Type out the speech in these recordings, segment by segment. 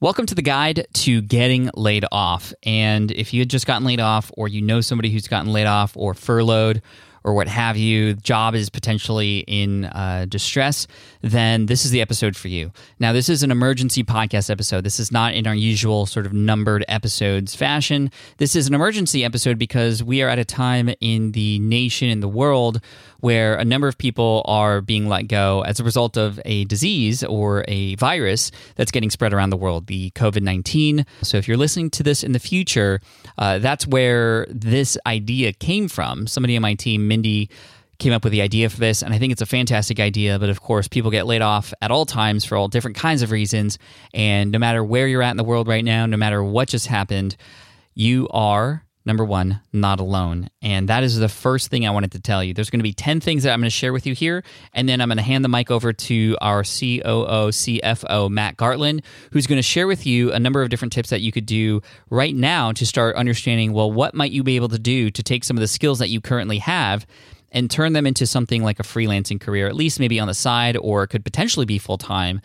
Welcome to the guide to getting laid off. And if you had just gotten laid off, or you know somebody who's gotten laid off, or furloughed, or what have you, job is potentially in uh, distress, then this is the episode for you. Now, this is an emergency podcast episode. This is not in our usual sort of numbered episodes fashion. This is an emergency episode because we are at a time in the nation, in the world, where a number of people are being let go as a result of a disease or a virus that's getting spread around the world, the COVID 19. So if you're listening to this in the future, uh, that's where this idea came from. Somebody on my team, Mindy, came up with the idea for this, and I think it's a fantastic idea. But of course, people get laid off at all times for all different kinds of reasons. And no matter where you're at in the world right now, no matter what just happened, you are number one, not alone. And that is the first thing I wanted to tell you. There's going to be 10 things that I'm going to share with you here. And then I'm going to hand the mic over to our COO, CFO, Matt Gartland, who's going to share with you a number of different tips that you could do right now to start understanding well, what might you be able to do to take some of the skills that you currently have and turn them into something like a freelancing career, at least maybe on the side, or could potentially be full time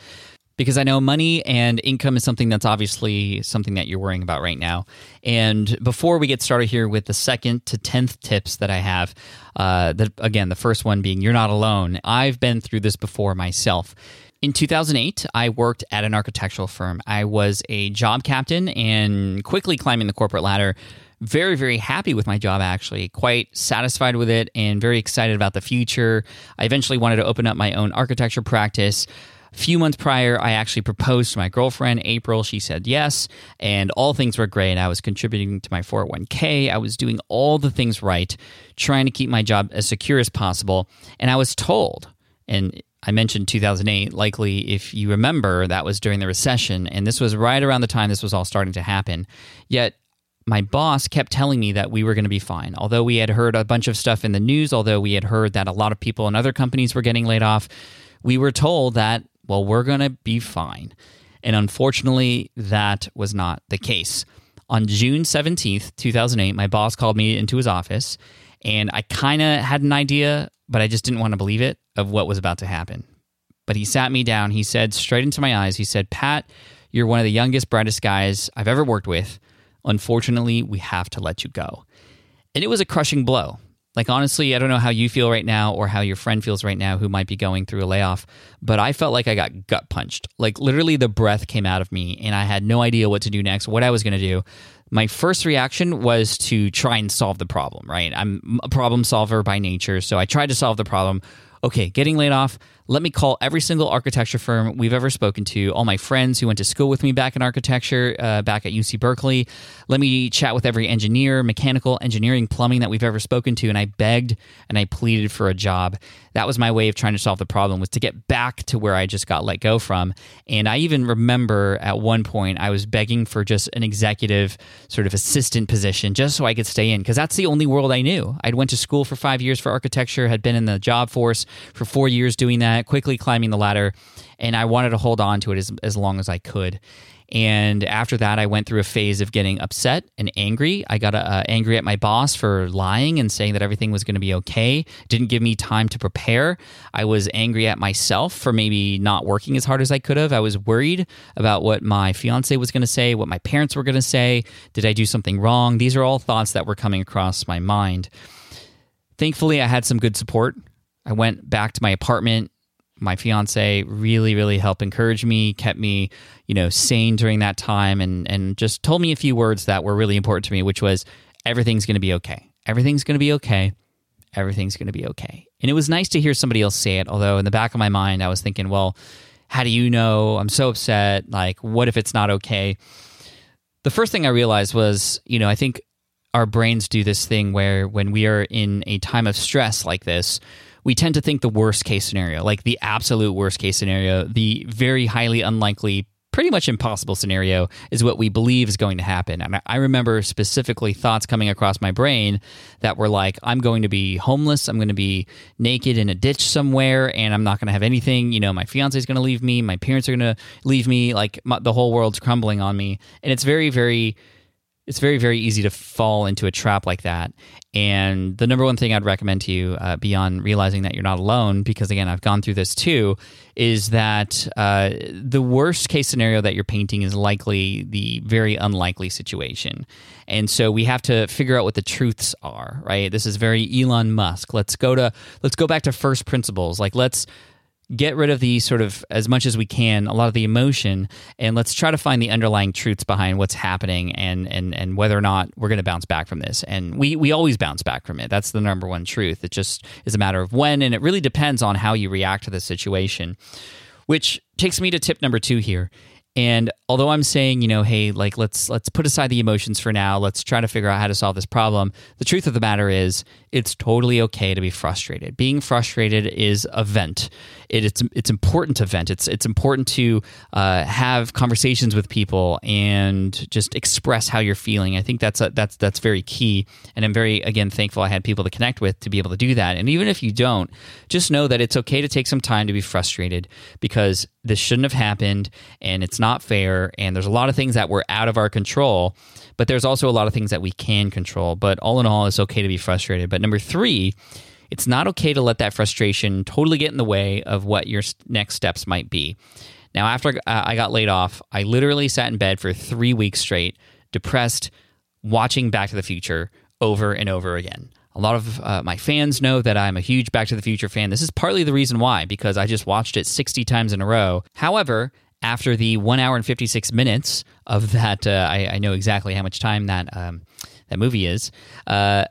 because I know money and income is something that's obviously something that you're worrying about right now. And before we get started here with the second to 10th tips that I have, uh, again, the first one being you're not alone. I've been through this before myself. In 2008, I worked at an architectural firm. I was a job captain and quickly climbing the corporate ladder. Very, very happy with my job, actually. Quite satisfied with it and very excited about the future. I eventually wanted to open up my own architecture practice. A few months prior, I actually proposed to my girlfriend, April. She said yes, and all things were great. I was contributing to my 401k. I was doing all the things right, trying to keep my job as secure as possible. And I was told, and I mentioned 2008. Likely, if you remember, that was during the recession, and this was right around the time this was all starting to happen. Yet, my boss kept telling me that we were going to be fine. Although we had heard a bunch of stuff in the news, although we had heard that a lot of people in other companies were getting laid off, we were told that well, we're going to be fine. And unfortunately, that was not the case. On June 17th, 2008, my boss called me into his office, and I kind of had an idea, but I just didn't want to believe it of what was about to happen. But he sat me down. He said straight into my eyes, he said, Pat, you're one of the youngest, brightest guys I've ever worked with. Unfortunately, we have to let you go. And it was a crushing blow like, honestly, I don't know how you feel right now or how your friend feels right now who might be going through a layoff, but I felt like I got gut punched. Like, literally, the breath came out of me and I had no idea what to do next, what I was going to do. My first reaction was to try and solve the problem, right? I'm a problem solver by nature. So I tried to solve the problem. Okay, getting laid off let me call every single architecture firm we've ever spoken to, all my friends who went to school with me back in architecture, uh, back at UC Berkeley. Let me chat with every engineer, mechanical, engineering, plumbing that we've ever spoken to. And I begged and I pleaded for a job. That was my way of trying to solve the problem, was to get back to where I just got let go from. And I even remember at one point I was begging for just an executive sort of assistant position just so I could stay in, because that's the only world I knew. I'd went to school for five years for architecture, had been in the job force for four years doing that quickly climbing the ladder, and I wanted to hold on to it as, as long as I could. And after that, I went through a phase of getting upset and angry. I got uh, angry at my boss for lying and saying that everything was going to be okay. Didn't give me time to prepare. I was angry at myself for maybe not working as hard as I could have. I was worried about what my fiance was going to say, what my parents were going to say. Did I do something wrong? These are all thoughts that were coming across my mind. Thankfully, I had some good support. I went back to my apartment my fiance really really helped encourage me kept me you know sane during that time and and just told me a few words that were really important to me which was everything's going to be okay. Everything's going to be okay. Everything's going to be okay. And it was nice to hear somebody else say it although in the back of my mind i was thinking well how do you know? I'm so upset. Like what if it's not okay? The first thing i realized was you know i think our brains do this thing where when we are in a time of stress like this we tend to think the worst case scenario, like the absolute worst case scenario, the very highly unlikely, pretty much impossible scenario is what we believe is going to happen. And I remember specifically thoughts coming across my brain that were like, I'm going to be homeless, I'm going to be naked in a ditch somewhere, and I'm not going to have anything. You know, my fiance is going to leave me, my parents are going to leave me, like my, the whole world's crumbling on me. And it's very, very it's very very easy to fall into a trap like that. And the number one thing i'd recommend to you uh, beyond realizing that you're not alone because again i've gone through this too is that uh, the worst case scenario that you're painting is likely the very unlikely situation. And so we have to figure out what the truths are right? This is very elon musk. Let's go to let's go back to first principles. Like let's get rid of the sort of as much as we can a lot of the emotion and let's try to find the underlying truths behind what's happening and and and whether or not we're going to bounce back from this. And we we always bounce back from it. That's the number one truth. It just is a matter of when and it really depends on how you react to the situation which takes me to tip number 2 here and although I'm saying, you know, hey, like let's let's put aside the emotions for now, let's try to figure out how to solve this problem. The truth of the matter is, it's totally okay to be frustrated. Being frustrated is a vent. It, it's it's important to vent. It's it's important to uh, have conversations with people and just express how you're feeling. I think that's a, that's that's very key. And I'm very again thankful I had people to connect with to be able to do that. And even if you don't, just know that it's okay to take some time to be frustrated because this shouldn't have happened and it's not fair and there's a lot of things that were out of our control but there's also a lot of things that we can control. But all in all it's okay to be frustrated. But number 3 it's not okay to let that frustration totally get in the way of what your next steps might be. Now after I got laid off I literally sat in bed for 3 weeks straight depressed watching Back to the Future over and over again a lot of uh, my fans know that I'm a huge Back to the Future fan. This is partly the reason why, because I just watched it 60 times in a row. However, after the one hour and 56 minutes of that, uh, I, I, know exactly how much time that um, that movie is. Uh,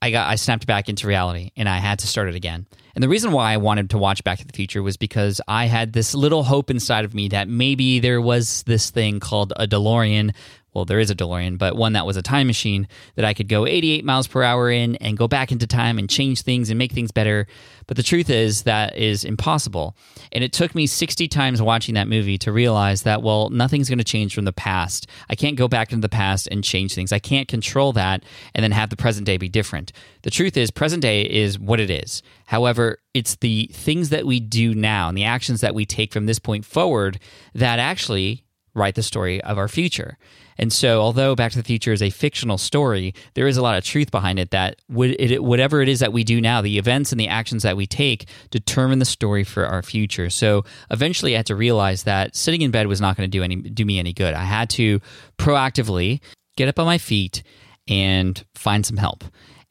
I got I snapped back into reality and I had to start it again. And the reason why I wanted to watch Back to the Future was because I had this little hope inside of me that maybe there was this thing called a DeLorean well, there is a DeLorean, but one that was a time machine that I could go 88 miles per hour in and go back into time and change things and make things better. But the truth is, that is impossible. And it took me 60 times watching that movie to realize that, well, nothing's going to change from the past. I can't go back into the past and change things. I can't control that and then have the present day be different. The truth is, present day is what it is. However, it's the things that we do now and the actions that we take from this point forward that actually write the story of our future. And so, although Back to the Future is a fictional story, there is a lot of truth behind it that whatever it is that we do now, the events and the actions that we take determine the story for our future. So, eventually, I had to realize that sitting in bed was not going to do any do me any good. I had to proactively get up on my feet and find some help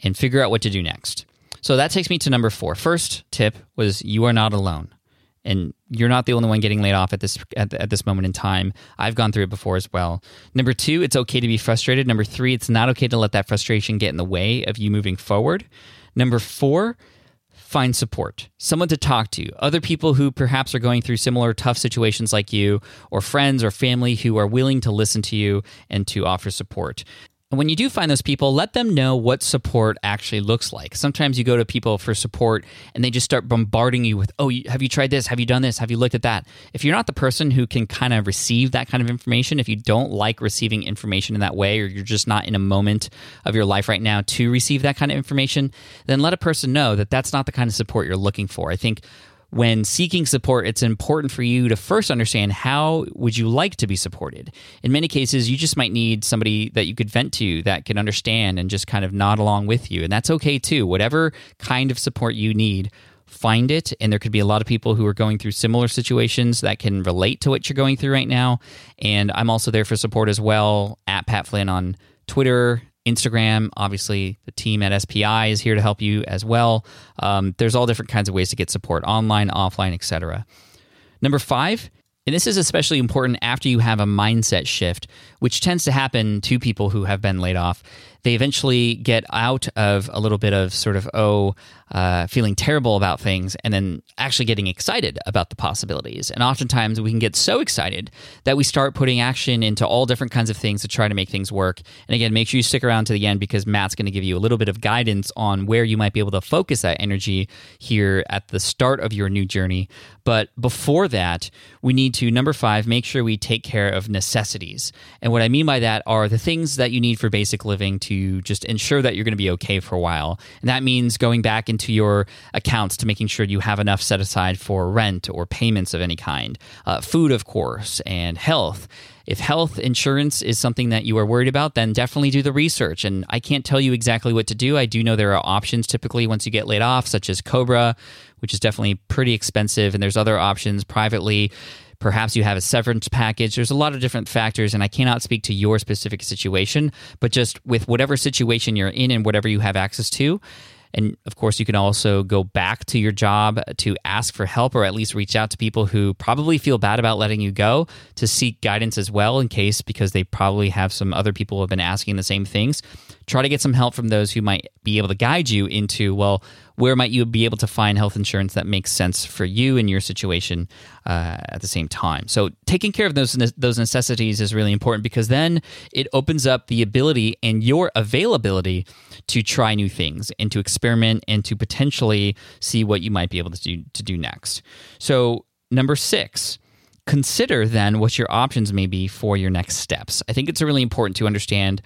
and figure out what to do next. So that takes me to number four. First tip was you are not alone and you're not the only one getting laid off at this at, at, this moment in time. I've gone through it before as well. Number two, it's okay to be frustrated. Number three, it's not okay to let that frustration get in the way of you moving forward. Number four, find support, someone to talk to, other people who perhaps are going through similar tough situations like you, or friends or family who are willing to listen to you and to offer support. And when you do find those people, let them know what support actually looks like. Sometimes you go to people for support and they just start bombarding you with, oh, have you tried this? Have you done this? Have you looked at that? If you're not the person who can kind of receive that kind of information, if you don't like receiving information in that way, or you're just not in a moment of your life right now to receive that kind of information, then let a person know that that's not the kind of support you're looking for. I think when seeking support it's important for you to first understand how would you like to be supported. In many cases you just might need somebody that you could vent to that can understand and just kind of nod along with you. And that's okay too. Whatever kind of support you need find it. And there could be a lot of people who are going through similar situations that can relate to what you're going through right now. And i'm also there for support as well at pat flynn on twitter Instagram. Obviously, the team at SPI is here to help you as well. Um, there's all different kinds of ways to get support online, offline, etc. Number five, and this is especially important after you have a mindset shift, which tends to happen to people who have been laid off. They eventually get out of a little bit of sort of, oh, uh, feeling terrible about things and then actually getting excited about the possibilities. And oftentimes we can get so excited that we start putting action into all different kinds of things to try to make things work. And again, make sure you stick around to the end because Matt's going to give you a little bit of guidance on where you might be able to focus that energy here at the start of your new journey. But before that, we need to, number five, make sure we take care of necessities. And what I mean by that are the things that you need for basic living to just ensure that you're going to be okay for a while. And that means going back into your accounts to making sure you have enough set aside for rent or payments of any kind, uh, food, of course, and health. If health insurance is something that you are worried about, then definitely do the research. And I can't tell you exactly what to do. I do know there are options typically once you get laid off, such as Cobra, which is definitely pretty expensive. And there's other options privately. Perhaps you have a severance package. There's a lot of different factors, and I cannot speak to your specific situation, but just with whatever situation you're in and whatever you have access to, and of course, you can also go back to your job to ask for help or at least reach out to people who probably feel bad about letting you go to seek guidance as well, in case because they probably have some other people who have been asking the same things. Try to get some help from those who might be able to guide you into, well, where might you be able to find health insurance that makes sense for you and your situation uh, at the same time? So taking care of those those necessities is really important because then it opens up the ability and your availability to try new things and to experiment and to potentially see what you might be able to do to do next. So number six consider then what your options may be for your next steps. I think it's really important to understand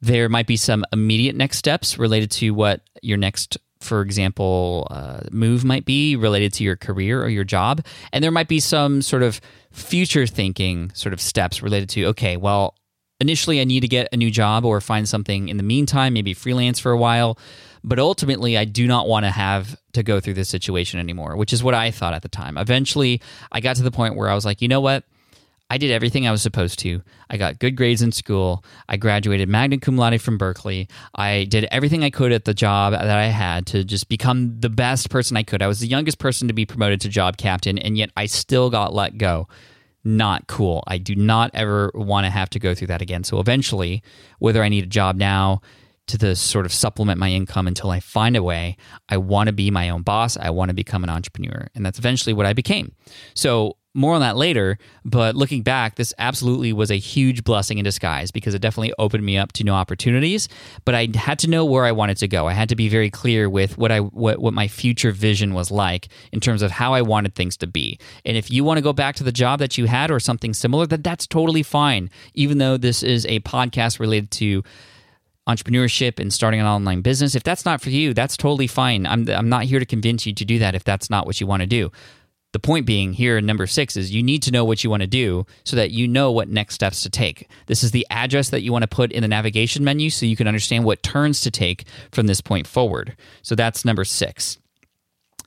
there might be some immediate next steps related to what your next for example, uh, move might be related to your career or your job. And there might be some sort of future thinking sort of steps related to, okay, well, initially I need to get a new job or find something in the meantime, maybe freelance for a while. But ultimately, I do not want to have to go through this situation anymore, which is what I thought at the time. Eventually, I got to the point where I was like, you know what? I did everything I was supposed to. I got good grades in school. I graduated magna cum laude from Berkeley. I did everything I could at the job that I had to just become the best person I could. I was the youngest person to be promoted to job captain, and yet I still got let go. Not cool. I do not ever want to have to go through that again. So eventually, whether I need a job now, to the sort of supplement my income until I find a way. I want to be my own boss. I want to become an entrepreneur. And that's eventually what I became. So more on that later, but looking back, this absolutely was a huge blessing in disguise because it definitely opened me up to new opportunities. But I had to know where I wanted to go. I had to be very clear with what I what, what my future vision was like in terms of how I wanted things to be. And if you want to go back to the job that you had or something similar, that that's totally fine. Even though this is a podcast related to entrepreneurship and starting an online business, if that's not for you, that's totally fine. I'm I'm not here to convince you to do that if that's not what you want to do. The point being here in number six is you need to know what you want to do so that you know what next steps to take. This is the address that you want to put in the navigation menu so you can understand what turns to take from this point forward. So that's number six.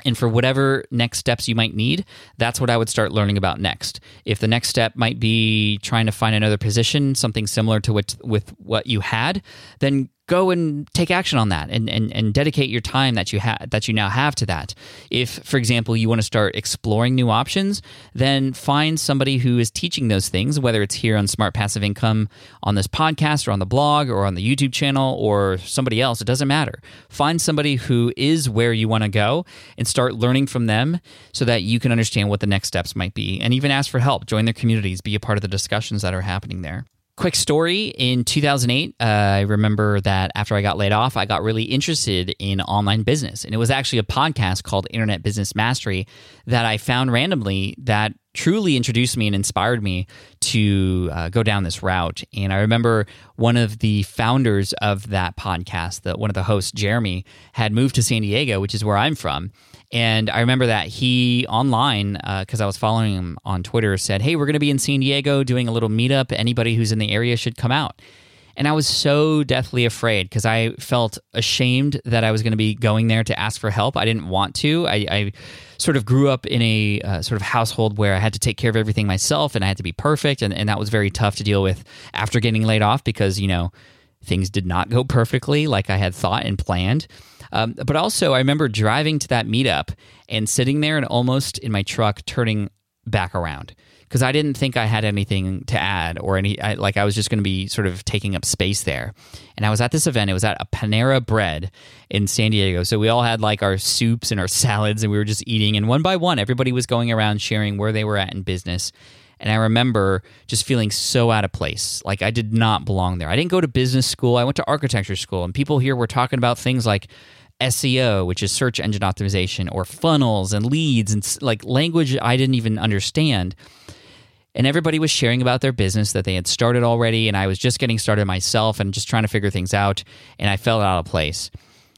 And for whatever next steps you might need, that's what I would start learning about next. If the next step might be trying to find another position, something similar to what with what you had, then go and take action on that and, and, and dedicate your time that you have that you now have to that. If, for example, you want to start exploring new options, then find somebody who is teaching those things, whether it's here on Smart Passive Income on this podcast or on the blog or on the YouTube channel or somebody else. It doesn't matter. Find somebody who is where you want to go and start learning from them so that you can understand what the next steps might be and even ask for help. Join their communities, be a part of the discussions that are happening there. Quick story in 2008, uh, I remember that after I got laid off, I got really interested in online business. And it was actually a podcast called Internet Business Mastery that I found randomly that truly introduced me and inspired me to uh, go down this route. And I remember one of the founders of that podcast, that one of the hosts, Jeremy, had moved to San Diego, which is where I'm from. And I remember that he online, because uh, I was following him on Twitter, said, Hey, we're going to be in San Diego doing a little meetup. Anybody who's in the area should come out. And I was so deathly afraid because I felt ashamed that I was going to be going there to ask for help. I didn't want to. I, I sort of grew up in a uh, sort of household where I had to take care of everything myself and I had to be perfect. And, and that was very tough to deal with after getting laid off because, you know, things did not go perfectly like I had thought and planned. Um, but also, I remember driving to that meetup and sitting there and almost in my truck turning back around because I didn't think I had anything to add or any I, like I was just going to be sort of taking up space there. And I was at this event. It was at a Panera Bread in San Diego. So we all had like our soups and our salads, and we were just eating. And one by one, everybody was going around sharing where they were at in business. And I remember just feeling so out of place. Like I did not belong there. I didn't go to business school. I went to architecture school, and people here were talking about things like SEO, which is search engine optimization, or funnels and leads and like language I didn't even understand and everybody was sharing about their business that they had started already and i was just getting started myself and just trying to figure things out and i felt out of place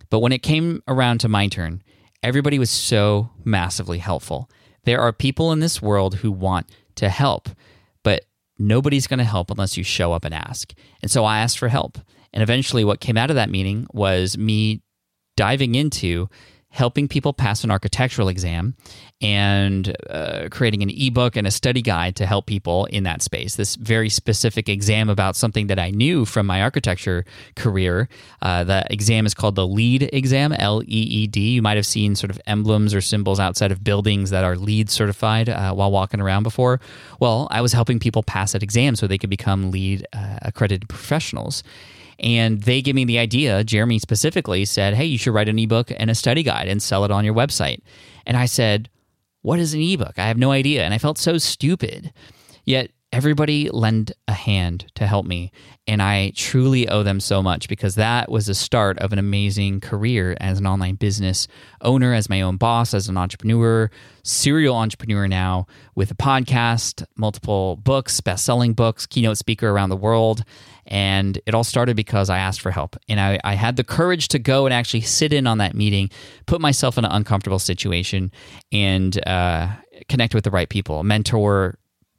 but when it came around to my turn everybody was so massively helpful there are people in this world who want to help but nobody's going to help unless you show up and ask. And so i asked for help. And eventually what came out of that meeting was me diving into helping people pass an architectural exam and uh, creating an ebook and a study guide to help people in that space. This very specific exam about something that I knew from my architecture career. Uh, the exam is called the LEED exam, L E E D. You might have seen sort of emblems or symbols outside of buildings that are LEED certified uh, while walking around before. Well, I was helping people pass that exam so they could become LEED uh, accredited professionals. And they gave me the idea, Jeremy specifically said, Hey, you should write an ebook and a study guide and sell it on your website. And I said, What is an ebook? I have no idea. And I felt so stupid. Yet everybody lend a hand to help me. And I truly owe them so much because that was the start of an amazing career as an online business owner, as my own boss, as an entrepreneur, serial entrepreneur now with a podcast, multiple books, best selling books, keynote speaker around the world. And it all started because I asked for help. And I, I had the courage to go and actually sit in on that meeting, put myself in an uncomfortable situation, and uh, connect with the right people, mentor,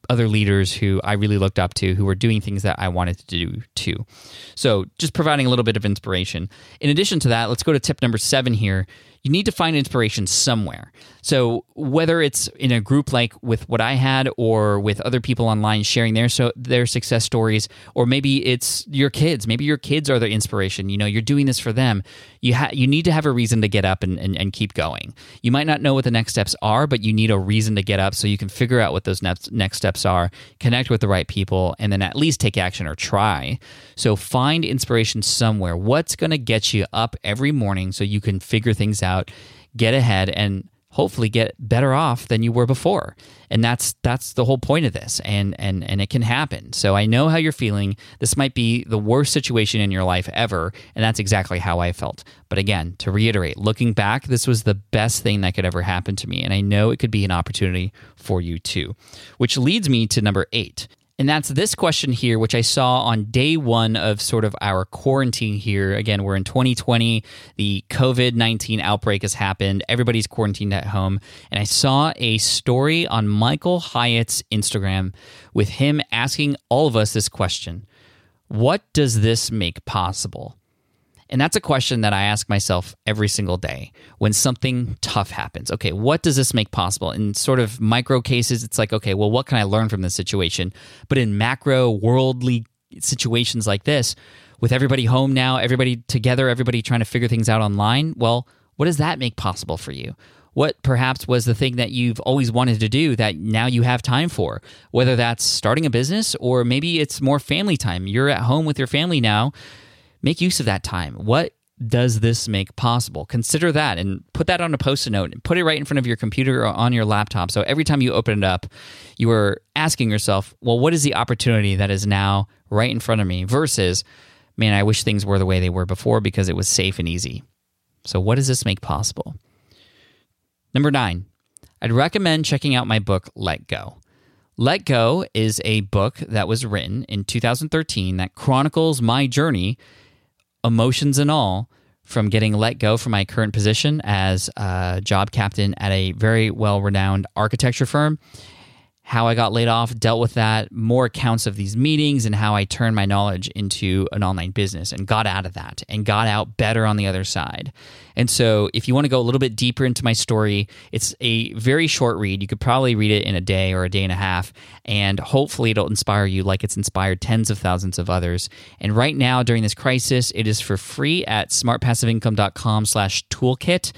other leaders who I really looked up to who were doing things that I wanted to do too. So, just providing a little bit of inspiration. In addition to that, let's go to tip number seven here you need to find inspiration somewhere. So whether it's in a group like with what I had, or with other people online sharing their so their success stories, or maybe it's your kids. Maybe your kids are the inspiration. You know, you're doing this for them. You ha- you need to have a reason to get up and, and, and keep going. You might not know what the next steps are, but you need a reason to get up so you can figure out what those next next steps are, connect with the right people, and then at least take action or try. So find inspiration somewhere. What's going to get you up every morning so you can figure things out out, get ahead, and hopefully get better off than you were before. And that's that's the whole point of this. And and and it can happen. So i know how you're feeling. This might be the worst situation in your life ever. And that's exactly how i felt. But again to reiterate looking back this was the best thing that could ever happen to me. And i know it could be an opportunity for you too. Which leads me to number 8 and that's this question here, which I saw on day one of sort of our quarantine here. Again, we're in 2020. The COVID 19 outbreak has happened. Everybody's quarantined at home. And I saw a story on Michael Hyatt's Instagram with him asking all of us this question What does this make possible? And that's a question that I ask myself every single day when something tough happens. Okay, what does this make possible? In sort of micro cases, it's like, okay, well, what can I learn from this situation? But in macro, worldly situations like this, with everybody home now, everybody together, everybody trying to figure things out online, well, what does that make possible for you? What perhaps was the thing that you've always wanted to do that now you have time for? Whether that's starting a business or maybe it's more family time. You're at home with your family now make use of that time. What does this make possible? Consider that and put that on a post it note and put it right in front of your computer or on your laptop. So every time you open it up, you are asking yourself, well, what is the opportunity that is now right in front of me versus, man, I wish things were the way they were before because it was safe and easy. So, what does this make possible? Number nine, I'd recommend checking out my book, Let Go. Let Go is a book that was written in 2013 that chronicles my journey, emotions and all, from getting let go from my current position as a job captain at a very well renowned architecture firm how I got laid off, dealt with that, more accounts of these meetings, and how I turned my knowledge into an online business and got out of that and got out better on the other side. And so, if you want to go a little bit deeper into my story, it's a very short read. You could probably read it in a day or a day and a half, and hopefully, it'll inspire you like it's inspired tens of thousands of others. And right now, during this crisis, it is for free at smartpassiveincome.com/toolkit.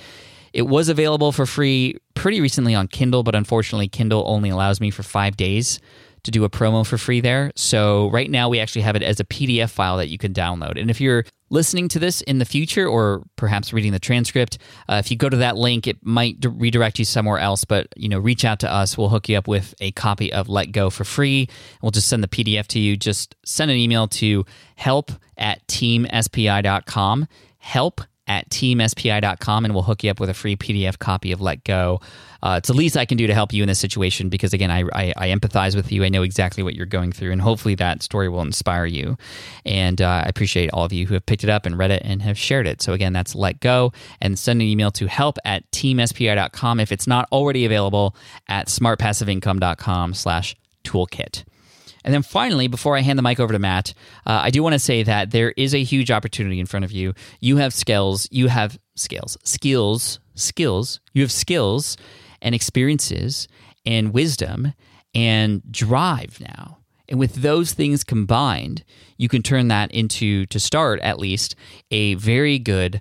It was available for free pretty recently on Kindle, but unfortunately, Kindle only allows me for five days to do a promo for free there. So right now, we actually have it as a PDF file that you can download. And if you're listening to this in the future or perhaps reading the transcript, uh, if you go to that link, it might d- redirect you somewhere else. But you know, reach out to us. We'll hook you up with a copy of Let Go for free. We'll just send the PDF to you. Just send an email to help at teamspi.com. Help at teamspi.com and we'll hook you up with a free PDF copy of Let Go. Uh, it's the least I can do to help you in this situation because, again, I, I, I, empathize with you. I know exactly what you're going through, and hopefully that story will inspire you. And uh, I appreciate all of you who have picked it up and read it and have shared it. So, again, that's Let Go and send an email to help at teamspi.com if it's not already available at smartpassiveincome.com slash toolkit. And then finally, before I hand the mic over to Matt, uh, I do want to say that there is a huge opportunity in front of you. You have skills, you have skills, skills, skills, you have skills and experiences and wisdom and drive now. And with those things combined, you can turn that into, to start at least, a very good,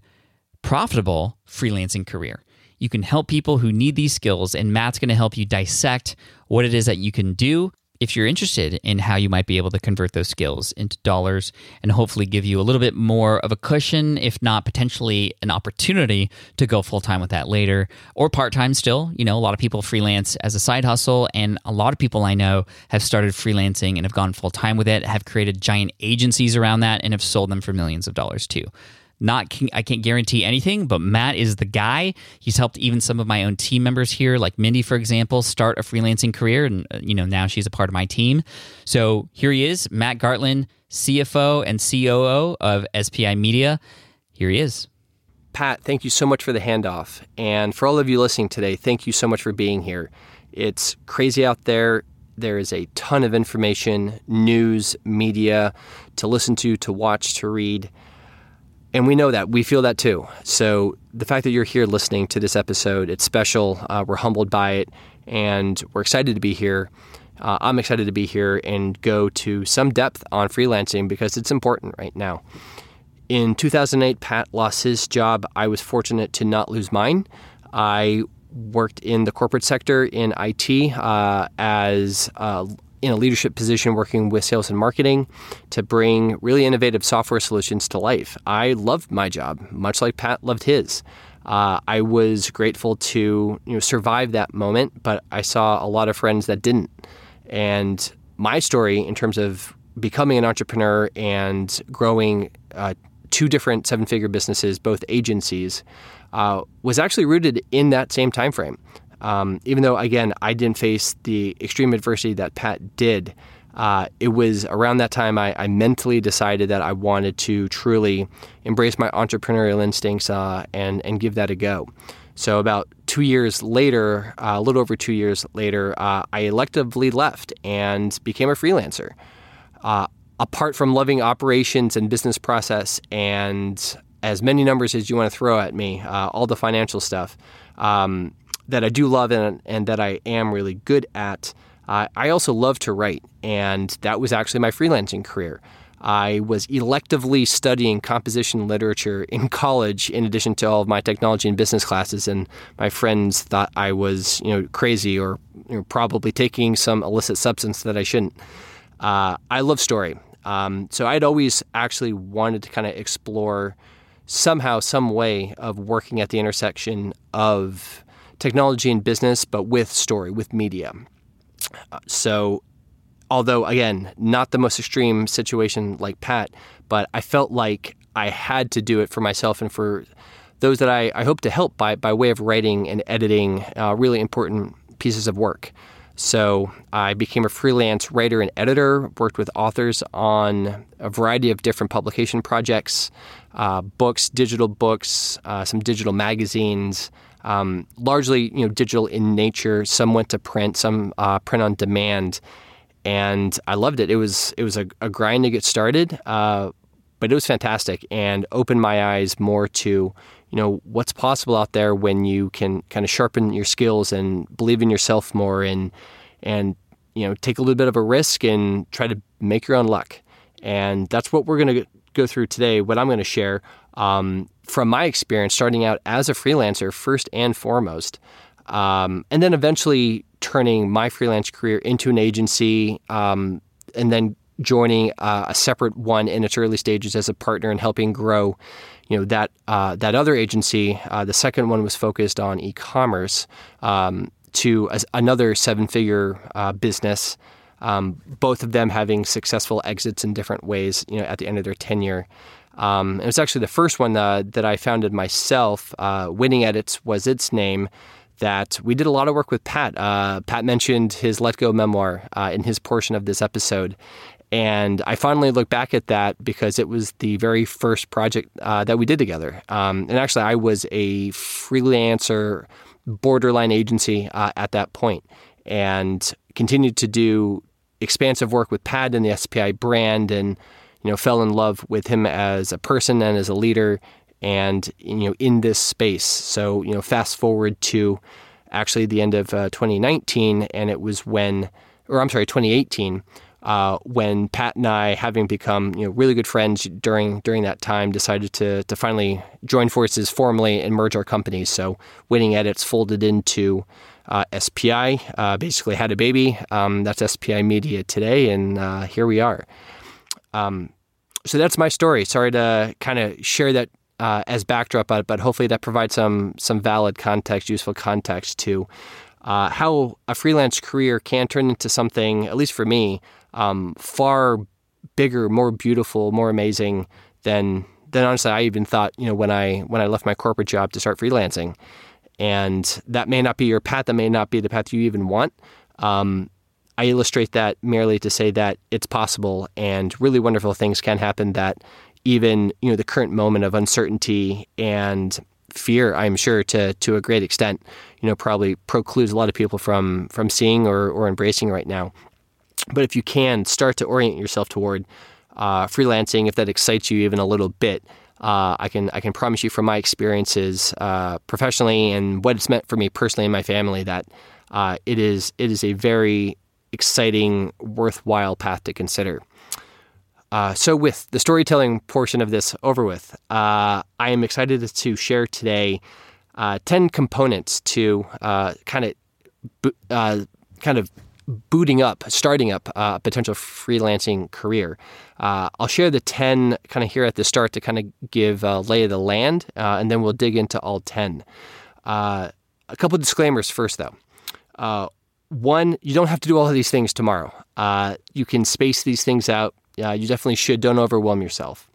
profitable freelancing career. You can help people who need these skills, and Matt's going to help you dissect what it is that you can do if you're interested in how you might be able to convert those skills into dollars and hopefully give you a little bit more of a cushion, if not potentially an opportunity to go full time with that later or part time still. You know, a lot of people freelance as a side hustle, and a lot of people I know have started freelancing and have gone full time with it, have created giant agencies around that, and have sold them for millions of dollars too. Not I can't guarantee anything, but Matt is the guy. He's helped even some of my own team members here, like Mindy, for example, start a freelancing career, and uh, you know now she's a part of my team. So here he is, Matt Gartland, CFO and COO of SPI Media. Here he is. Pat, thank you so much for the handoff, and for all of you listening today, thank you so much for being here. It's crazy out there. There is a ton of information, news, media to listen to, to watch, to read. And we know that. We feel that too. So the fact that you're here listening to this episode, it's special. Uh, we're humbled by it, and we're excited to be here. Uh, I'm excited to be here and go to some depth on freelancing because it's important right now. In 2008, Pat lost his job. I was fortunate to not lose mine. I worked in the corporate sector in IT uh, as a in a leadership position working with sales and marketing to bring really innovative software solutions to life. I loved my job, much like Pat loved his. Uh, I was grateful to you know survive that moment, but I saw a lot of friends that didn't. And my story, in terms of becoming an entrepreneur and growing uh, two different seven-figure businesses, both agencies, uh, was actually rooted in that same time frame. Um, even though, again, I didn't face the extreme adversity that Pat did, uh, it was around that time I, I, mentally decided that I wanted to truly embrace my entrepreneurial instincts uh, and, and give that a go. So, about two years later, uh, a little over two years later, uh, I electively left and became a freelancer. Uh, apart from loving operations and business process and as many numbers as you want to throw at me, uh, all the financial stuff, um, that I do love and, and that I am really good at. Uh, I also love to write, and that was actually my freelancing career. I was electively studying composition literature in college, in addition to all of my technology and business classes. And my friends thought I was, you know, crazy or you know, probably taking some illicit substance that I shouldn't. Uh, I love story, um, so I'd always actually wanted to kind of explore somehow, some way of working at the intersection of technology and business, but with story, with media. Uh, so, although again, not the most extreme situation like Pat, but I felt like I had to do it for myself and for those that I, I hope to help by, by way of writing and editing uh, really important pieces of work. So I became a freelance writer and editor, worked with authors on a variety of different publication projects, uh, books, digital books, uh, some digital magazines, um, largely you know digital in nature. Some went to print, some uh, print on demand, and I loved it. It was it was a, a grind to get started, uh, but it was fantastic and opened my eyes more to you know what's possible out there when you can kind of sharpen your skills and believe in yourself more and and you know take a little bit of a risk and try to make your own luck and that's what we're going to go through today what i'm going to share um, from my experience starting out as a freelancer first and foremost um, and then eventually turning my freelance career into an agency um, and then joining uh, a separate one in its early stages as a partner and helping grow you know that uh, that other agency, uh, the second one was focused on e-commerce um, to a, another seven-figure uh, business. Um, both of them having successful exits in different ways. You know, at the end of their tenure. Um, it was actually the first one uh, that I founded myself. Uh, Winning Edits was its name. That we did a lot of work with Pat. Uh, Pat mentioned his Let Go memoir in his portion of this episode, and I finally look back at that because it was the very first project uh, that we did together. Um, and actually, I was a freelancer, borderline agency uh, at that point, and continued to do expansive work with Pat and the SPI brand, and you know, fell in love with him as a person and as a leader, and you know, in this space. So you know, fast forward to actually the end of uh, 2019, and it was when, or I'm sorry, 2018 uh, when Pat and I, having become you know really good friends during during that time, decided to to finally join forces formally and merge our companies. So Winning Edits folded into uh, SPI, uh, basically had a baby. Um, that's SPI Media today, and uh, here we are. Um, so that's my story. Sorry to kind of share that uh, as backdrop, but, but hopefully that provides some some valid context, useful context to uh, how a freelance career can turn into something, at least for me, um, far bigger, more beautiful, more amazing than than honestly I even thought. You know, when I when I left my corporate job to start freelancing, and that may not be your path. That may not be the path you even want. Um, I illustrate that merely to say that it's possible and really wonderful things can happen. That even you know the current moment of uncertainty and fear, I'm sure to to a great extent, you know, probably precludes a lot of people from from seeing or, or embracing right now. But if you can start to orient yourself toward uh, freelancing, if that excites you even a little bit, uh, I can I can promise you from my experiences uh, professionally and what it's meant for me personally and my family that uh, it is it is a very exciting, worthwhile path to consider. Uh, so, with the storytelling portion of this over with, uh, I am excited to share today ten components to kind of kind of booting up, starting up a potential freelancing career. Uh, I'll share the 10 kind of here at the start to kind of give a lay of the land, uh, and then we'll dig into all 10. Uh, a couple disclaimers first, though. Uh, one, you don't have to do all of these things tomorrow. Uh, you can space these things out. you definitely should. Don't overwhelm yourself.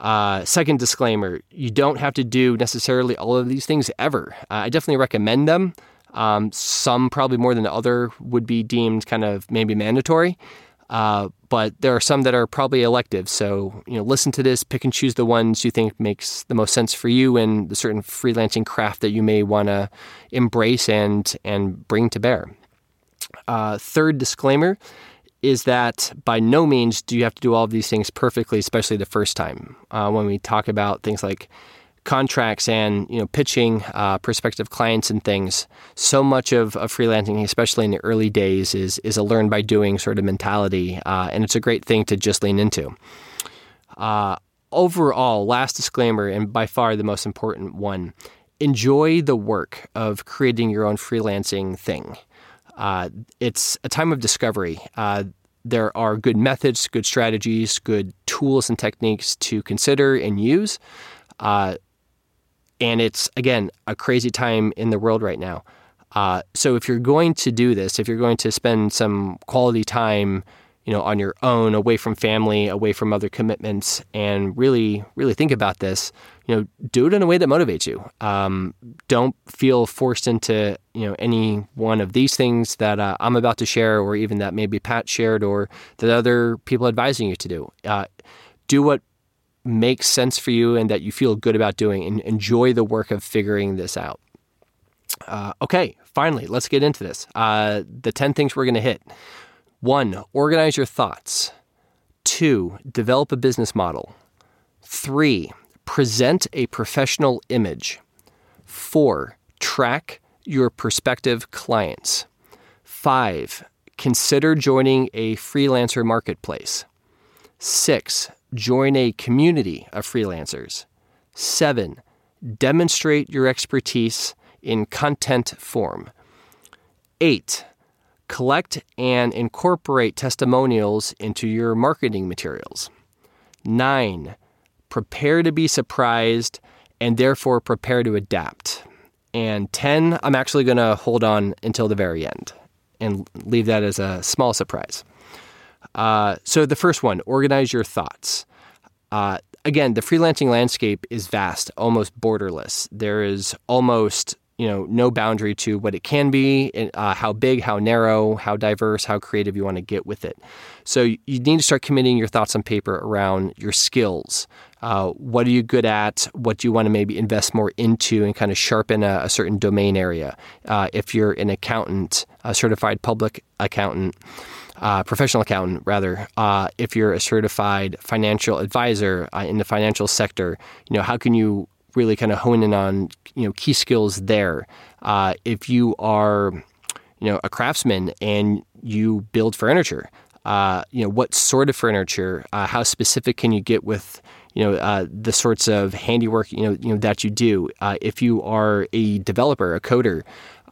Uh, second disclaimer you don't have to do necessarily all of these things ever. Uh, I definitely recommend them, um, some probably more than the other would be deemed kind of maybe mandatory. Uh, but there are some that are probably elective. So, you know, listen to this, pick and choose the ones you think makes the most sense for you and the certain freelancing craft that you may want to embrace and and bring to bear. Uh, third disclaimer is that by no means do you have to do all of these things perfectly, especially the first time. Uh, when we talk about things like contracts and you know pitching uh, prospective clients and things. So much of, of, freelancing, especially in the early days, is is a learn by doing sort of mentality, uh, and it's a great thing to just lean into. Uh, overall, last disclaimer, and by far the most important one: enjoy the work of creating your own freelancing thing. Uh, it's a time of discovery uh, there are good methods, good strategies, good tools and techniques to consider and use. Uh, and it's, again, a crazy time in the world right now. Uh, so if you're going to do this, if you're going to spend some quality time, you know, on your own, away from family, away from other commitments, and really, really think about this. You know, do it in a way that motivates you. Um, don't feel forced into you know any one of these things that uh, I'm about to share, or even that maybe Pat shared, or that other people advising you to do. Uh, do what makes sense for you and that you feel good about doing, and enjoy the work of figuring this out. Uh, okay, finally, let's get into this. Uh, the ten things we're going to hit. One, organize your thoughts. Two, develop a business model. Three, present a professional image. Four, track your prospective clients. Five, consider joining a freelancer marketplace. Six, join a community of freelancers. Seven, demonstrate your expertise in content form. Eight, Collect and incorporate testimonials into your marketing materials. Nine, prepare to be surprised and therefore prepare to adapt. And 10, I'm actually going to hold on until the very end and leave that as a small surprise. Uh, so, the first one organize your thoughts. Uh, again, the freelancing landscape is vast, almost borderless. There is almost you know no boundary to what it can be, uh, how big, how narrow, how diverse, how creative you want to get with it. So you need to start committing your thoughts on paper around your skills. Uh, what are you good at? What do you want to maybe invest more into and kind of sharpen a, a certain domain area? Uh, if you're an accountant, a certified public accountant, uh, professional accountant, rather, uh, if you're a certified financial advisor uh, in the financial sector, you know how can you really kind of hone in on you know key skills there. Uh, if you are you know a craftsman and you build furniture, uh, you know what sort of furniture, uh, how specific can you get with you know uh, the sorts of handiwork you know you know that you do. Uh, if you are a developer, a coder,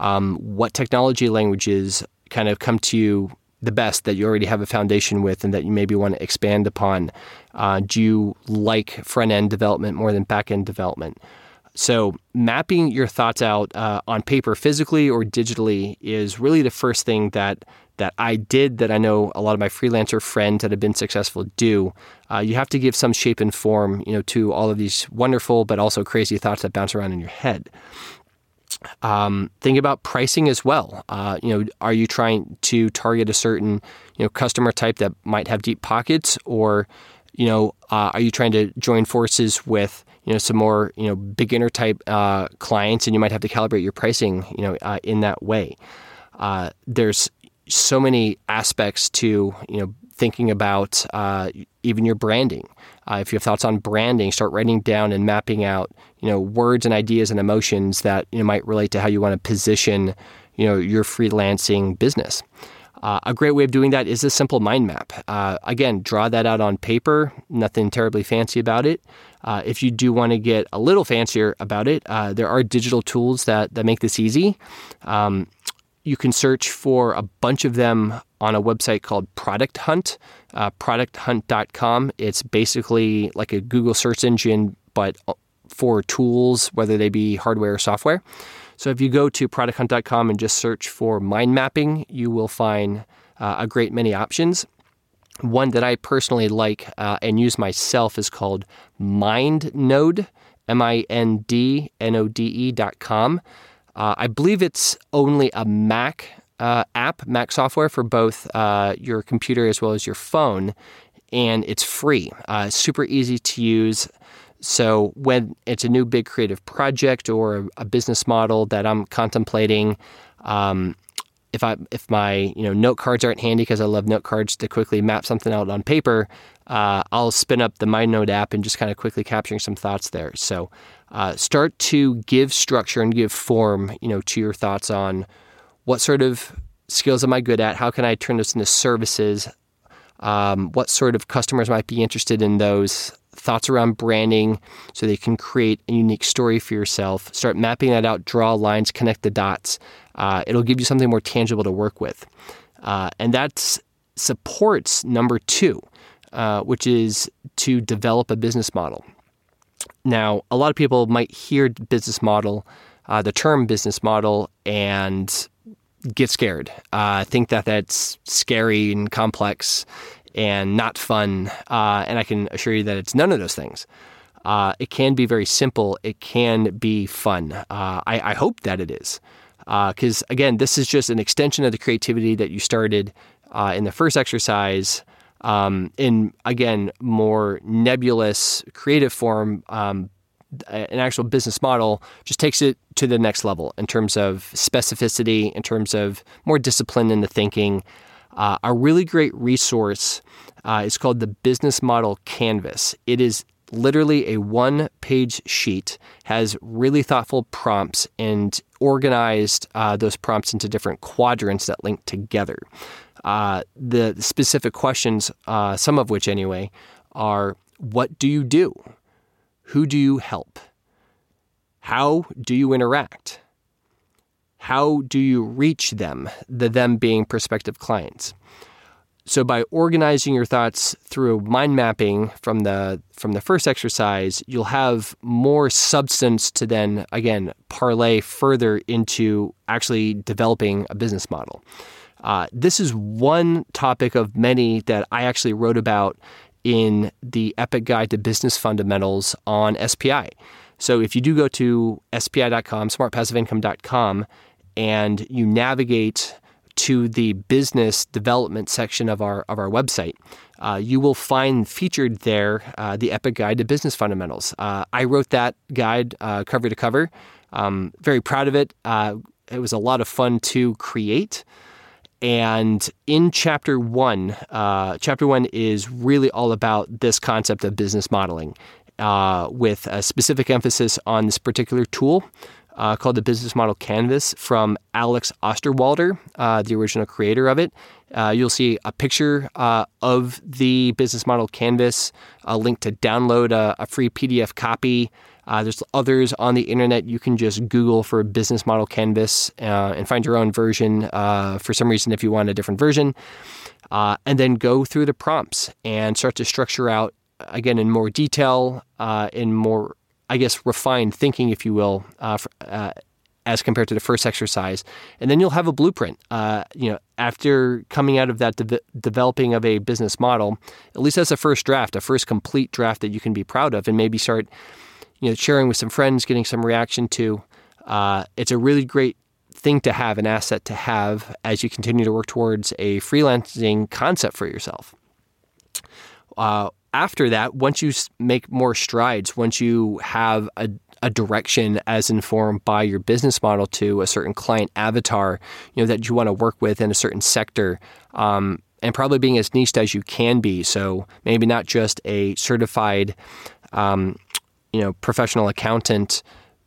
um, what technology languages kind of come to you the best that you already have a foundation with and that you maybe want to expand upon? Uh, do you like front end development more than back end development? So, mapping your thoughts out uh, on paper, physically or digitally, is really the first thing that that I did. That I know a lot of my freelancer friends that have been successful do. Uh, you have to give some shape and form, you know, to all of these wonderful but also crazy thoughts that bounce around in your head. Um, think about pricing as well. Uh, you know, are you trying to target a certain you know customer type that might have deep pockets, or you know, uh, are you trying to join forces with you know some more you know beginner type uh, clients, and you might have to calibrate your pricing you know uh, in that way. Uh, there's so many aspects to you know thinking about uh, even your branding. Uh, if you have thoughts on branding, start writing down and mapping out, you know, words and ideas and emotions that you know, might relate to how you want to position, you know, your freelancing business. Uh, a great way of doing that is a simple mind map. Uh, again, draw that out on paper. Nothing terribly fancy about it. Uh, if you do want to get a little fancier about it, uh, there are digital tools that that make this easy. Um, you can search for a bunch of them on a website called Product Hunt, uh, producthunt.com. It's basically like a Google search engine, but for tools, whether they be hardware or software. So if you go to producthunt.com and just search for mind mapping, you will find uh, a great many options. One that I personally like uh, and use myself is called MindNode, M I N D N O D E dot com. Uh, I believe it's only a Mac uh, app, Mac software for both uh, your computer as well as your phone, and it's free. Uh, super easy to use. So when it's a new big creative project or a, business model that I'm contemplating, um, if I if my you know note cards aren't handy because I love note cards to quickly map something out on paper, uh, I'll spin up the MindNode app and just kind of quickly capturing some thoughts there. So uh, start to give structure and give form, you know, to your thoughts on what sort of skills am I good at? How can I turn this into services? Um, what sort of customers might be interested in those? Thoughts around branding so they can create a unique story for yourself. Start mapping that out, draw lines, connect the dots. Uh, it'll give you something more tangible to work with. Uh, and that supports number two, uh, which is to develop a business model. Now, a lot of people might hear business model, uh, the term business model, and get scared, uh, think that that's scary and complex and not fun. Uh, and I can assure you that it's none of those things. Uh, it can be very simple. It can be fun. Uh, I, I, hope that it is. Because uh, again, this is just an extension of the creativity that you started in the first exercise um, in, again, more nebulous creative form. Um, an actual business model just takes it to the next level in terms of specificity, in terms of more discipline in the thinking. Uh, a really great resource uh, is called the Business Model Canvas. It is literally a one page sheet, has really thoughtful prompts and organized uh, those prompts into different quadrants that link together. Uh, the specific questions, uh, some of which anyway, are what do you do? Who do you help? How do you interact? How do you reach them, the them being prospective clients? So by organizing your thoughts through mind mapping from the from the first exercise, you'll have more substance to then again parlay further into actually developing a business model. Uh, this is one topic of many that I actually wrote about in the Epic Guide to Business Fundamentals on SPI. So if you do go to spi.com, smartpassiveincome.com, and you navigate to the business development section of our of our website, uh, you will find featured there uh, the Epic Guide to Business Fundamentals. Uh, I wrote that guide uh, cover to cover. Um, very proud of it. Uh, it was a lot of fun to create. And in chapter one, uh, chapter one is really all about this concept of business modeling. with a specific emphasis on this particular tool, uh, called the Business Model Canvas from Alex Osterwalder, uh, the original creator of it. Uh, you'll see a picture uh, of the Business Model Canvas, a link to download a, a free PDF copy. Uh, there's others on the internet. You can just Google for Business Model Canvas uh, and find your own version for some reason if you want a different version. and then go through the prompts and start to structure out, again, in more detail, in more I guess, refined thinking, if you will, uh, for, uh, as compared to the first exercise. And then you'll have a blueprint. Uh, you know, after coming out of that de- developing of a business model, at least as a first draft, a first complete draft that you can be proud of, and maybe start, you know, sharing with some friends, getting some reaction to. Uh, it's a really great thing to have, an asset to have as you continue to work towards a freelancing concept for yourself. Uh, after that, once you make more strides, once you have a, a direction as informed by your business model to a certain client avatar, you know that you want to work with in a certain sector, um, and probably being as niched as you can be. So maybe not just a certified, um, you know, professional accountant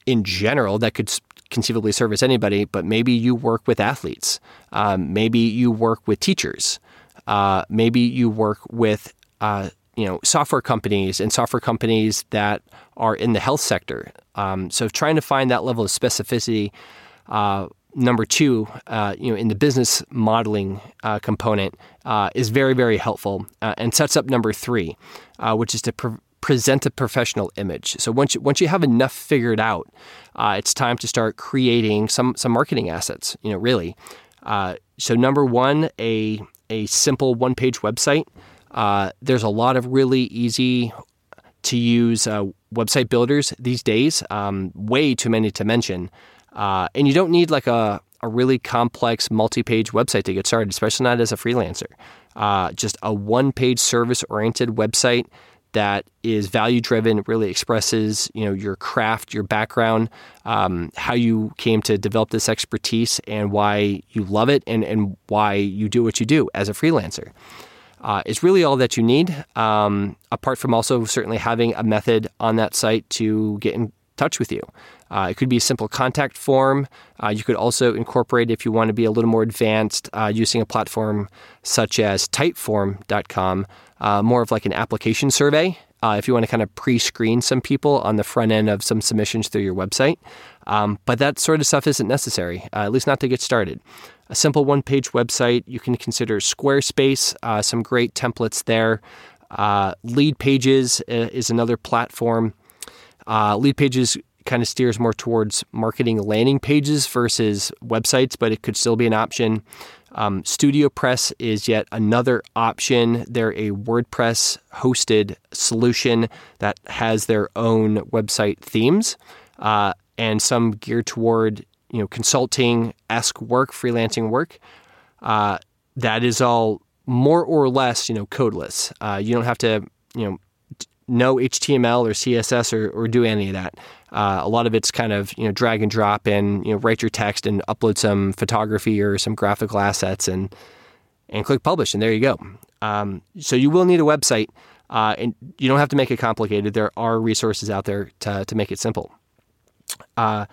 in general that could conceivably service anybody, but maybe you work with athletes, um, maybe you work with teachers, uh, maybe you work with uh, you know software companies and software companies that are in the health sector. Um, so trying to find that level of specificity. Uh, number two, uh, you know, in the business modeling uh, component, uh, is very very helpful and sets up number three, which is to pre- present a professional image. So once you, once you have enough figured out, it's time to start creating some some marketing assets. You know, really. so number one, a a simple one page website. Uh, there's a lot of really easy to use uh, website builders these days, um, way too many to mention. Uh, and you don't need like a, a really complex multi page website to get started, especially not as a freelancer. Uh, just a one page service oriented website that is value driven really expresses you know your craft your background um, how you came to develop this expertise and why you love it and, and why you do what you do as a freelancer uh, is really all that you need, um, apart from also certainly having a method on that site to get in touch with you. Uh, it could be a simple contact form. Uh, you could also incorporate, if you want to be a little more advanced, uh, using a platform such as typeform.com, uh, more of like an application survey. Uh, if you want to kind of pre screen some people on the front end of some submissions through your website. Um, but that sort of stuff isn't necessary, uh, at least not to get started a simple one page website. You can consider Squarespace, uh, some great templates there. Uh, Lead Pages is another platform. Lead Pages kind of steers more towards marketing landing pages versus websites, but it could still be an option. Um, StudioPress is yet another option. They're a WordPress hosted solution that has their own website themes uh, and some geared toward you know consulting esque work, freelancing work. Uh, that is all more or less you know codeless. Uh, you don't have to you know know HTML or CSS or, or do any of that. Uh, a lot of it's kind of you know drag and drop and you know write your text and upload some photography or some graphical assets and and click publish and there you go. Um, so you will need a website uh, and you don't have to make it complicated. There are resources out there to to make it simple. Uh,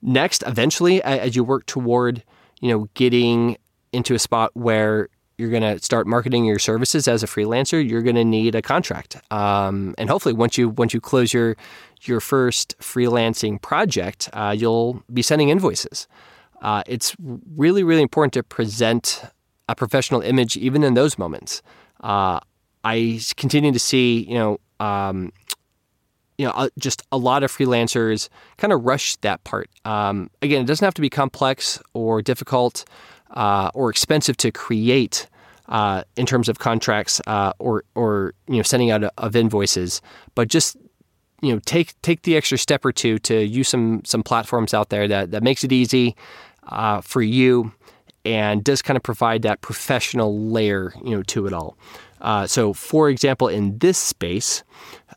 next, eventually, as you work toward you know getting into a spot where you're going to start marketing your services as a freelancer, you're going to need a contract. Um, and hopefully, once you once you close your your first freelancing project, uh, you'll be sending invoices. Uh, it's really really important to present a professional image even in those moments. Uh, I continue to see you know. Um, you know, uh, just a lot of freelancers kind of rush that part. Um, again, it doesn't have to be complex or difficult uh, or expensive to create uh, in terms of contracts uh, or or you know sending out of invoices, but just you know take take the extra step or two to use some some platforms out there that that makes it easy uh, for you and does kind of provide that professional layer you know to it all. Uh, so, for example, in this space,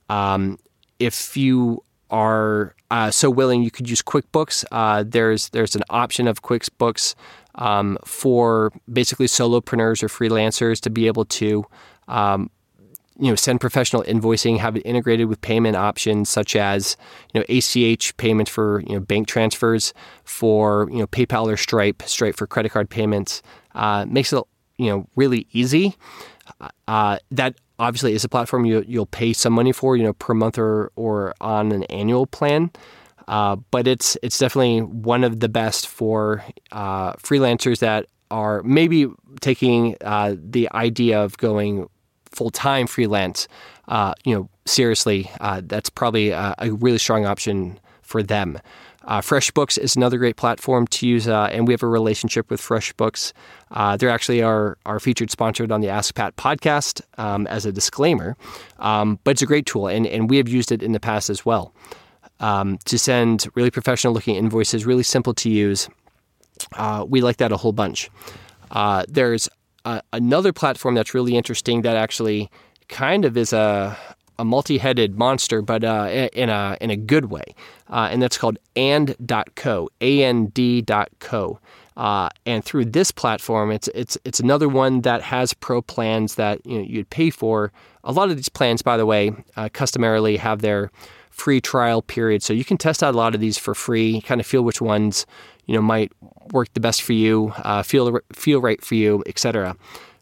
um, if you are uh, so willing, you could use QuickBooks. Uh, there's there's an option of QuickBooks um, for basically solopreneurs or freelancers to be able to um, you know send professional invoicing have it integrated with payment options such as you know ACH payments for you know bank transfers for you know PayPal or Stripe Stripe for credit card payments uh, makes it you know really easy. Uh, that obviously is a platform you, you'll pay some money for you know per month or or on an annual plan uh, but it's it's definitely one of the best for uh, freelancers that are maybe taking uh, the idea of going full time freelance, uh, you know, seriously. Uh, that's probably a, a, really strong option for them. FreshBooks is another great platform to use, and we have a relationship with FreshBooks. they're actually our, our featured sponsored on the Ask Pat podcast um, as a disclaimer, um, but it's a great tool, and, and we have used it in the past as well um, to send really professional looking invoices, really simple to use. Uh, we like that a whole bunch. Uh, there's another platform that's really interesting that actually kind of is a, a multi-headed monster, but uh, in a in a good way, uh, and that's called and.co, and.co. Uh, and through this platform, it's it's it's another one that has pro plans that you know you'd pay for. A lot of these plans, by the way, uh, customarily have their free trial period. So you can test out a lot of these for free, kind of feel which ones you know might work the best for you, uh, feel feel right for you, etc.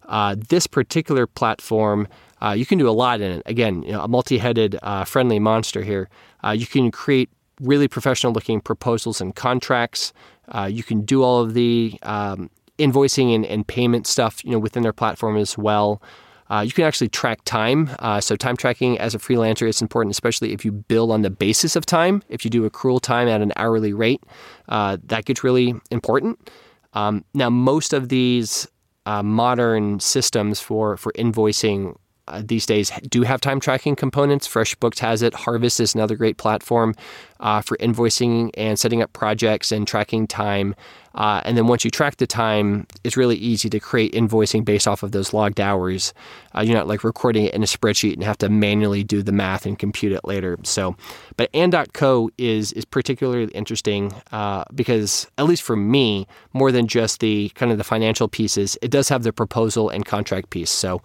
Uh, this particular platform, uh, you can do a lot in it. Again, you know, a multi-headed, uh, friendly monster here. Uh, you can create really professional-looking proposals and contracts. Uh, you can do all of the um, invoicing and, and, payment stuff, you know, within their platform as well. Uh, you can actually track time. Uh, so, time tracking as a freelancer is important, especially if you bill on the basis of time. If you do accrual time at an hourly rate, uh, that gets really important. Um, now, most of these uh, modern systems for, for invoicing uh, these days do have time tracking components. FreshBooks has it. Harvest is another great platform uh, for invoicing and setting up projects and tracking time. Uh, and then once you track the time, it's really easy to create invoicing based off of those logged hours. Uh, you're not like recording it in a spreadsheet and have to manually do the math and compute it later. So, but and.co is is particularly interesting uh, because at least for me, more than just the kind of the financial pieces, it does have the proposal and contract piece. So.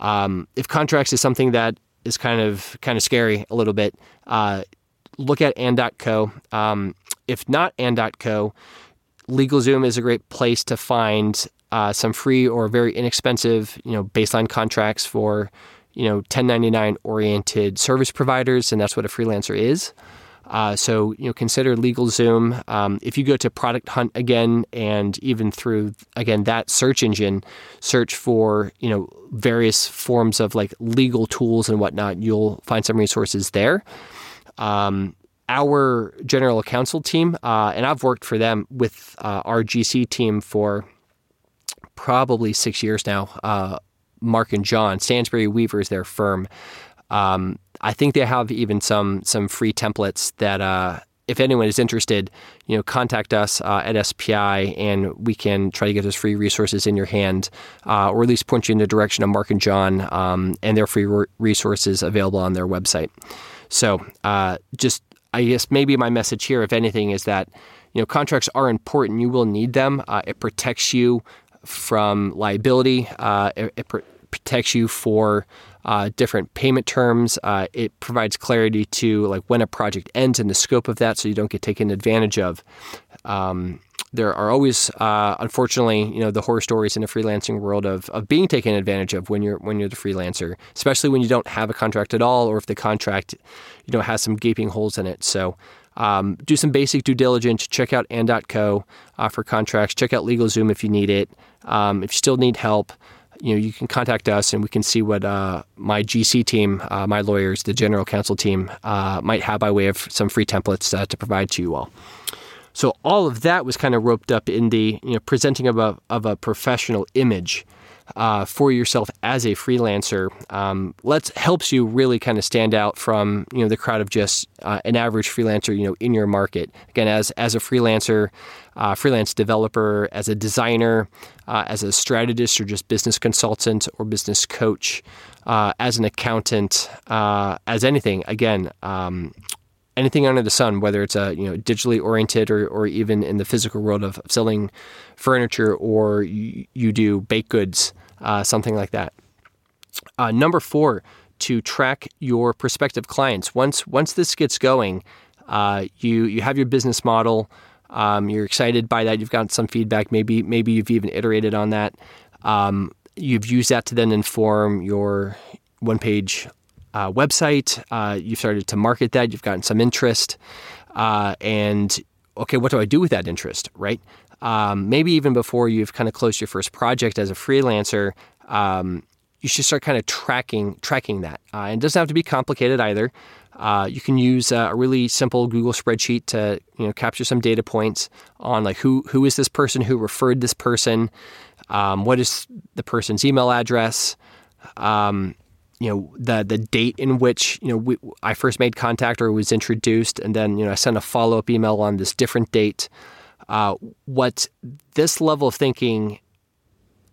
Um, if contracts is something that is kind of kind of scary a little bit, uh, look at and.co. Um, if not and.co, LegalZoom is a great place to find uh, some free or very inexpensive, you know, baseline contracts for, you know, 1099 oriented service providers, and that's what a freelancer is. Uh, so you know, consider LegalZoom. Um, if you go to Product Hunt again, and even through again that search engine, search for you know various forms of like legal tools and whatnot, you'll find some resources there. Um, our general counsel team, uh, and I've worked for them with uh, our GC team for probably six years now. Uh, Mark and John Stansberry Weaver is their firm. Um, I think they have even some some free templates that uh, if anyone is interested, you know, contact us uh, at SPI, and we can try to get those free resources in your hand, uh, or at least point you in the direction of Mark and John um, and their free re- resources available on their website. So, uh, just I guess maybe my message here, if anything, is that you know contracts are important. You will need them. Uh, it protects you from liability. Uh, it, it pr- protects you for uh, different payment terms. Uh, it provides clarity to like when a project ends and the scope of that, so you don't get taken advantage of. Um, there are always, uh, unfortunately, you know, the horror stories in the freelancing world of, of being taken advantage of when you're when you're the freelancer, especially when you don't have a contract at all, or if the contract, you know, has some gaping holes in it. So. Um, do some basic due diligence. Check out and.co uh, for contracts. Check out LegalZoom if you need it. Um, if you still need help, you know, you can contact us and we can see what uh, my GC team, uh, my lawyers, the general counsel team uh, might have by way of some free templates uh, to provide to you all. So all of that was kind of roped up in the you know presenting of a of a professional image uh, for yourself as a freelancer. Um, let's helps you really kind of stand out from you know the crowd of just uh, an average freelancer you know in your market. Again, as as a freelancer, uh, freelance developer, as a designer, uh, as a strategist or just business consultant or business coach, uh, as an accountant, uh, as anything. Again. Um, anything under the sun, whether it's a you know digitally oriented or, or even in the physical world of selling furniture or you, you do baked goods, uh, something like that. Uh, number four, to track your prospective clients. Once once this gets going, uh, you you have your business model. Um, you're excited by that. You've gotten some feedback. Maybe maybe you've even iterated on that. Um, you've used that to then inform your one page uh, website. Uh, you've started to market that. You've gotten some interest. Uh, and okay, what do I do with that interest, right? Um, maybe even before you've kind of closed your first project as a freelancer, um, you should start kind of tracking tracking that. Uh, and it doesn't have to be complicated either. Uh, you can use uh, a really simple Google spreadsheet to you know capture some data points on like who who is this person who referred this person, um, what is the person's email address, um, you know the the date in which you know we, I first made contact or was introduced, and then you know I sent a follow up email on this different date. Uh, what this level of thinking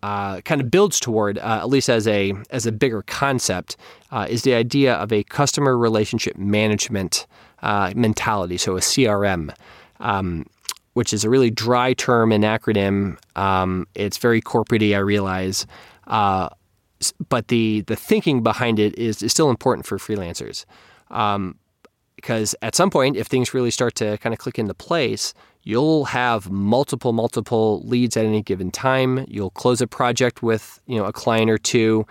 uh, kind of builds toward, uh, at least as a as a bigger concept, uh, is the idea of a customer relationship management uh, mentality. So a CRM. Um, which is a really dry term and acronym. Um, it's very corporatey, I realize. Uh, but the the thinking behind it is, is still important for freelancers. Um, because at some point, if things really start to kind of click into place, you'll have multiple multiple leads at any given time. You'll close a project with you know a client or two.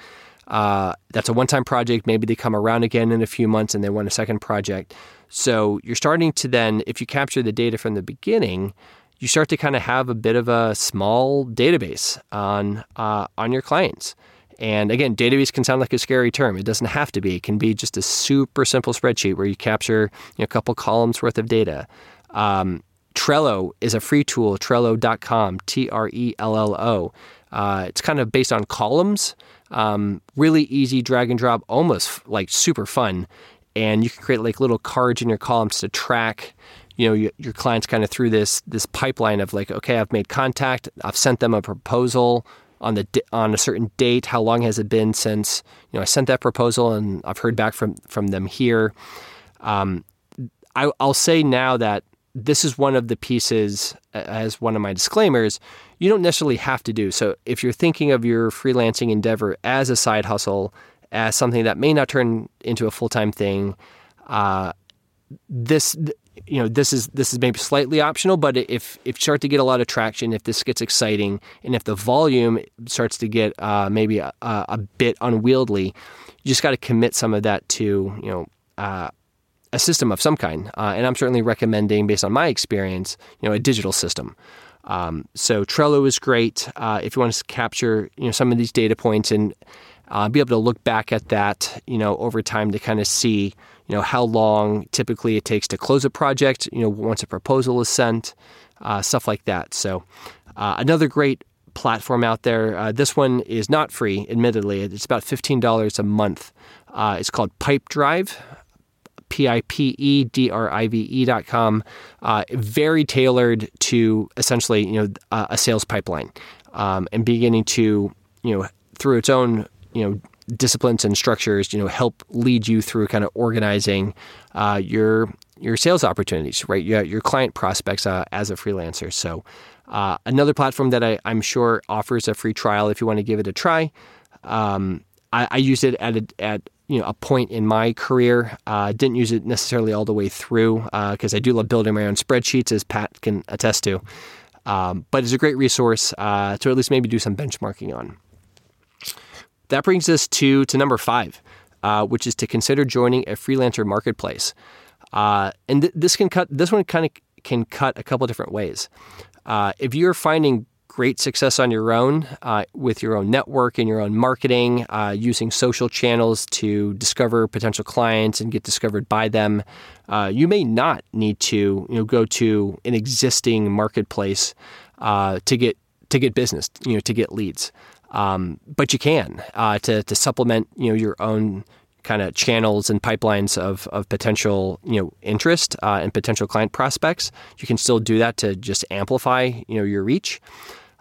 Uh, that's a one-time project. Maybe they come around again in a few months and they want a second project. So you're starting to then, if you capture the data from the beginning, you start to kind of have a bit of a small database on uh, on your clients. And again, database can sound like a scary term. It doesn't have to be. It can be just a super simple spreadsheet where you capture you know, a couple columns worth of data. Um, Trello is a free tool, trello.com, T R E L L O. Uh, it's kind of based on columns, um, really easy drag and drop, almost like super fun. And you can create like little cards in your columns to track you know your, your clients kind of through this this pipeline of like okay i've made contact i've sent them a proposal on the on a certain date. How long has it been since you know I sent that proposal and I've heard back from from them here. Um, I, I'll say now that this is one of the pieces as one of my disclaimers you don't necessarily have to do so if you're thinking of your freelancing endeavor as a side hustle as something that may not turn into a full-time thing uh, this you know this is this is maybe slightly optional but if if you start to get a lot of traction if this gets exciting and if the volume starts to get uh, maybe a, a, bit unwieldy you just got to commit some of that to you know uh, a system of some kind. Uh, and i'm certainly recommending based on my experience you know a digital system. Um, so trello is great uh, if you want to capture you know some of these data points and uh, be able to look back at that you know over time to kind of see you know how long typically it takes to close a project. You know once a proposal is sent, uh, stuff like that. So uh, another great platform out there. Uh, this one is not free, admittedly. It's about fifteen dollars a month. Uh, it's called pipe Pipedrive. P I P E D R I V E dot com, uh, very tailored to essentially you know a sales pipeline, um, and beginning to you know through its own you know disciplines and structures, you know, help lead you through kind of organizing uh, your your sales opportunities, right? Your, your client prospects uh, as a freelancer. So, uh, another platform that I, am sure offers a free trial if you want to give it a try. Um, I, I used it at a, at you know a point in my career. Uh, didn't use it necessarily all the way through because uh, I do love building my own spreadsheets, as Pat can attest to. Um, but it's a great resource uh, to at least maybe do some benchmarking on. That brings us to to number five, uh, which is to consider joining a freelancer marketplace. Uh, and th- this can cut. This one kind of can cut a couple different ways. Uh, if you're finding great success on your own uh, with your own network and your own marketing, uh, using social channels to discover potential clients and get discovered by them. Uh, you may not need to you know go to an existing marketplace to get to get business, you know, to get leads. Um, but you can uh, to to supplement you know your own kind of channels and pipelines of, of potential you know interest uh, and potential client prospects. You can still do that to just amplify you know your reach.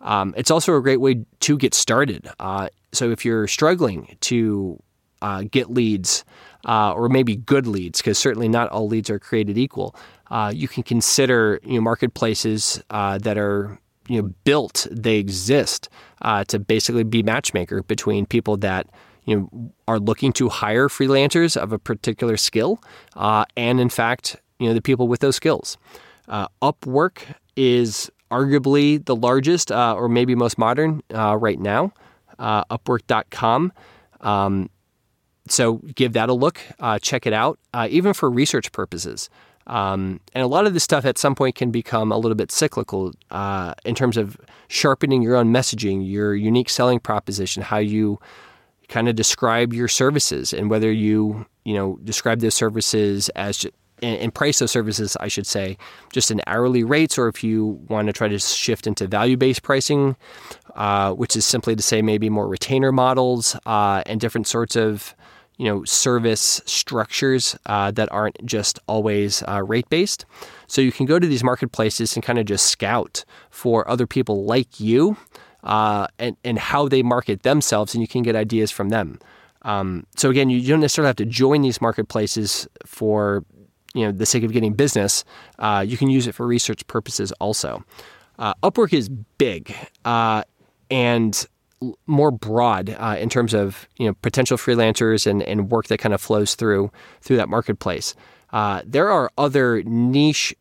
Um, it's also a great way to get started. Uh, so if you're struggling to uh, get leads uh, or maybe good leads, because certainly not all leads are created equal, uh, you can consider you know marketplaces uh, that are you know built, they exist uh, to basically be matchmaker between people that you know are looking to hire freelancers of a particular skill, uh, and in fact, you know the people with those skills. Uh, Upwork is arguably the largest uh, or maybe most modern uh, right now. Uh, Upwork.com. Um, so give that a look. check it out, even for research purposes. Um, and a lot of this stuff at some point can become a little bit cyclical uh, in terms of sharpening your own messaging, your unique selling proposition, how you kind of describe your services, and whether you you know describe those services as and price those services, I should say, just in hourly rates, or if you want to try to shift into value based pricing, uh, which is simply to say maybe more retainer models uh, and different sorts of you know service structures uh, that aren't just always uh, rate based. So you can go to these marketplaces and kind of just scout for other people like you uh, and and how they market themselves, and you can get ideas from them. Um, so again, you don't necessarily have to join these marketplaces for you know the sake of getting business. Uh, you can use it for research purposes also. Uh, Upwork is big uh, and more broad uh, in terms of you know potential freelancers and, and work that kind of flows through through that marketplace. Uh, there are other niche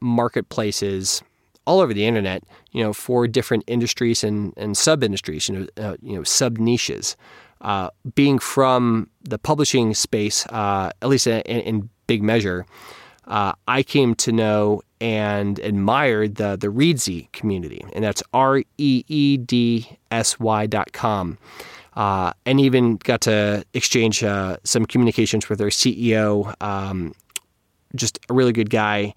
marketplaces all over the internet, you know, for different industries and, and sub industries, you know, uh, you know, sub niches. Uh, being from the publishing space, uh, at least in, in big measure, uh, I came to know and admired the the Reedsy community, and that's R E E D S Y dot com. Uh, and even got to exchange uh, some communications with their CEO, um, just a really good guy.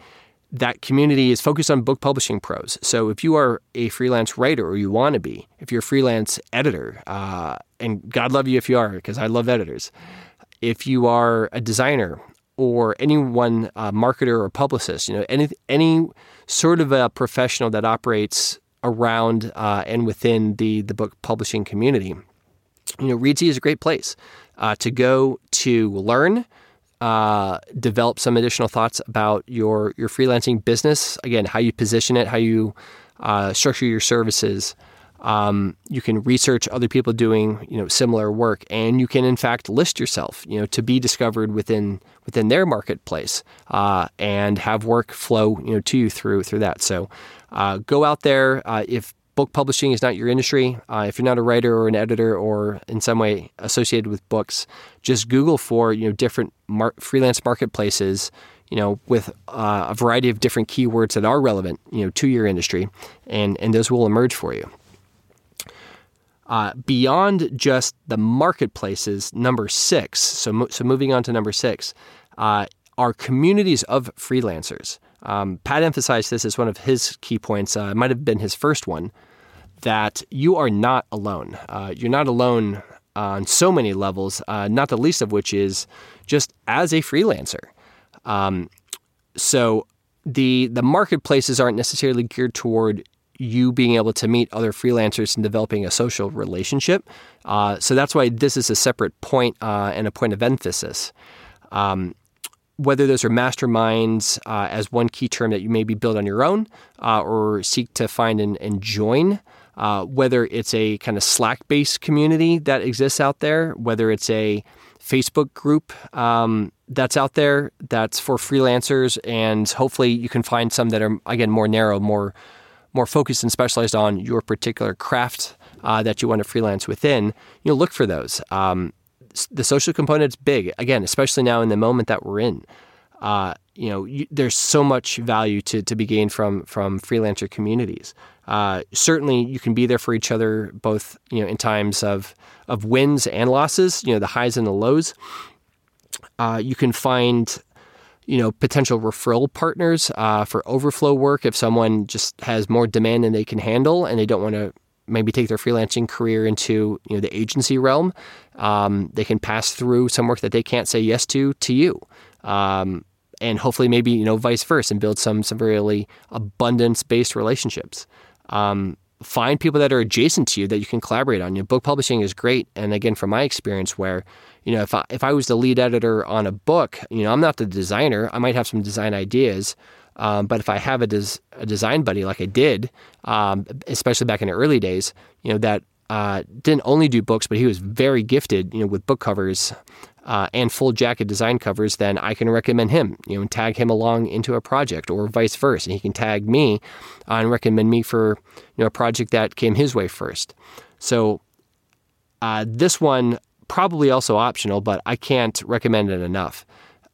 That community is focused on book publishing pros. So if you are a freelance writer or you want to be, if you're a freelance editor, uh, and God love you if you are, because I love editors. If you are a designer or anyone uh, marketer or publicist, you know, any any sort of a professional that operates around uh, and within the the book publishing community, you know, Reedsy is a great place uh, to go to learn. Uh, develop some additional thoughts about your your freelancing business. Again, how you position it, how you uh, structure your services, um, you can research other people doing you know similar work, and you can in fact list yourself you know to be discovered within within their marketplace uh, and have work flow you know to you through through that. So uh, go out there uh, if book publishing is not your industry, uh, if you're not a writer or an editor or in some way associated with books, just Google for you know different mar- freelance marketplaces you know, with uh, a variety of different keywords that are relevant, you know, to your industry, and and those will emerge for you. Uh, beyond just the marketplaces, number six, so, so moving on to number six, uh, are communities of freelancers. Um, Pat emphasized this as one of his key points. Uh, it might have been his first one that you are not alone. Uh, you're not alone on so many levels, uh, not the least of which is just as a freelancer. Um, so the the marketplaces aren't necessarily geared toward you being able to meet other freelancers and developing a social relationship. Uh, so that's why this is a separate point, uh, and a point of emphasis. Um, whether those are masterminds uh, as one key term that you maybe build on your own uh, or seek to find and, and join, uh, whether it's a kind of Slack based community that exists out there, whether it's a Facebook group um, that's out there that's for freelancers, and hopefully you can find some that are again more narrow, more more focused and specialized on your particular craft uh, that you want to freelance within. You know, look for those. Um, the social component is big again, especially now in the moment that we're in. Uh, you know, you, there's so much value to, to be gained from from freelancer communities. Uh, certainly, you can be there for each other, both you know in times of of wins and losses. You know, the highs and the lows. Uh, you can find you know potential referral partners uh, for overflow work if someone just has more demand than they can handle and they don't want to maybe take their freelancing career into you know the agency realm. Um, they can pass through some work that they can't say yes to to you. Um, and hopefully maybe you know vice versa and build some some really abundance based relationships. Um, find people that are adjacent to you that you can collaborate on. You know, book publishing is great, and again, from my experience, where you know if I, if I was the lead editor on a book, you know, I'm not the designer. I might have some design ideas, um, but if I have a, des- a, design buddy like I did, um, especially back in the early days, you know, that uh, didn't only do books, but he was very gifted, you know, with book covers uh, and full jacket design covers, then I can recommend him, you know, and tag him along into a project, or vice versa. And he can tag me uh, and recommend me for you know a project that came his way first. So uh, this one probably also optional, but I can't recommend it enough.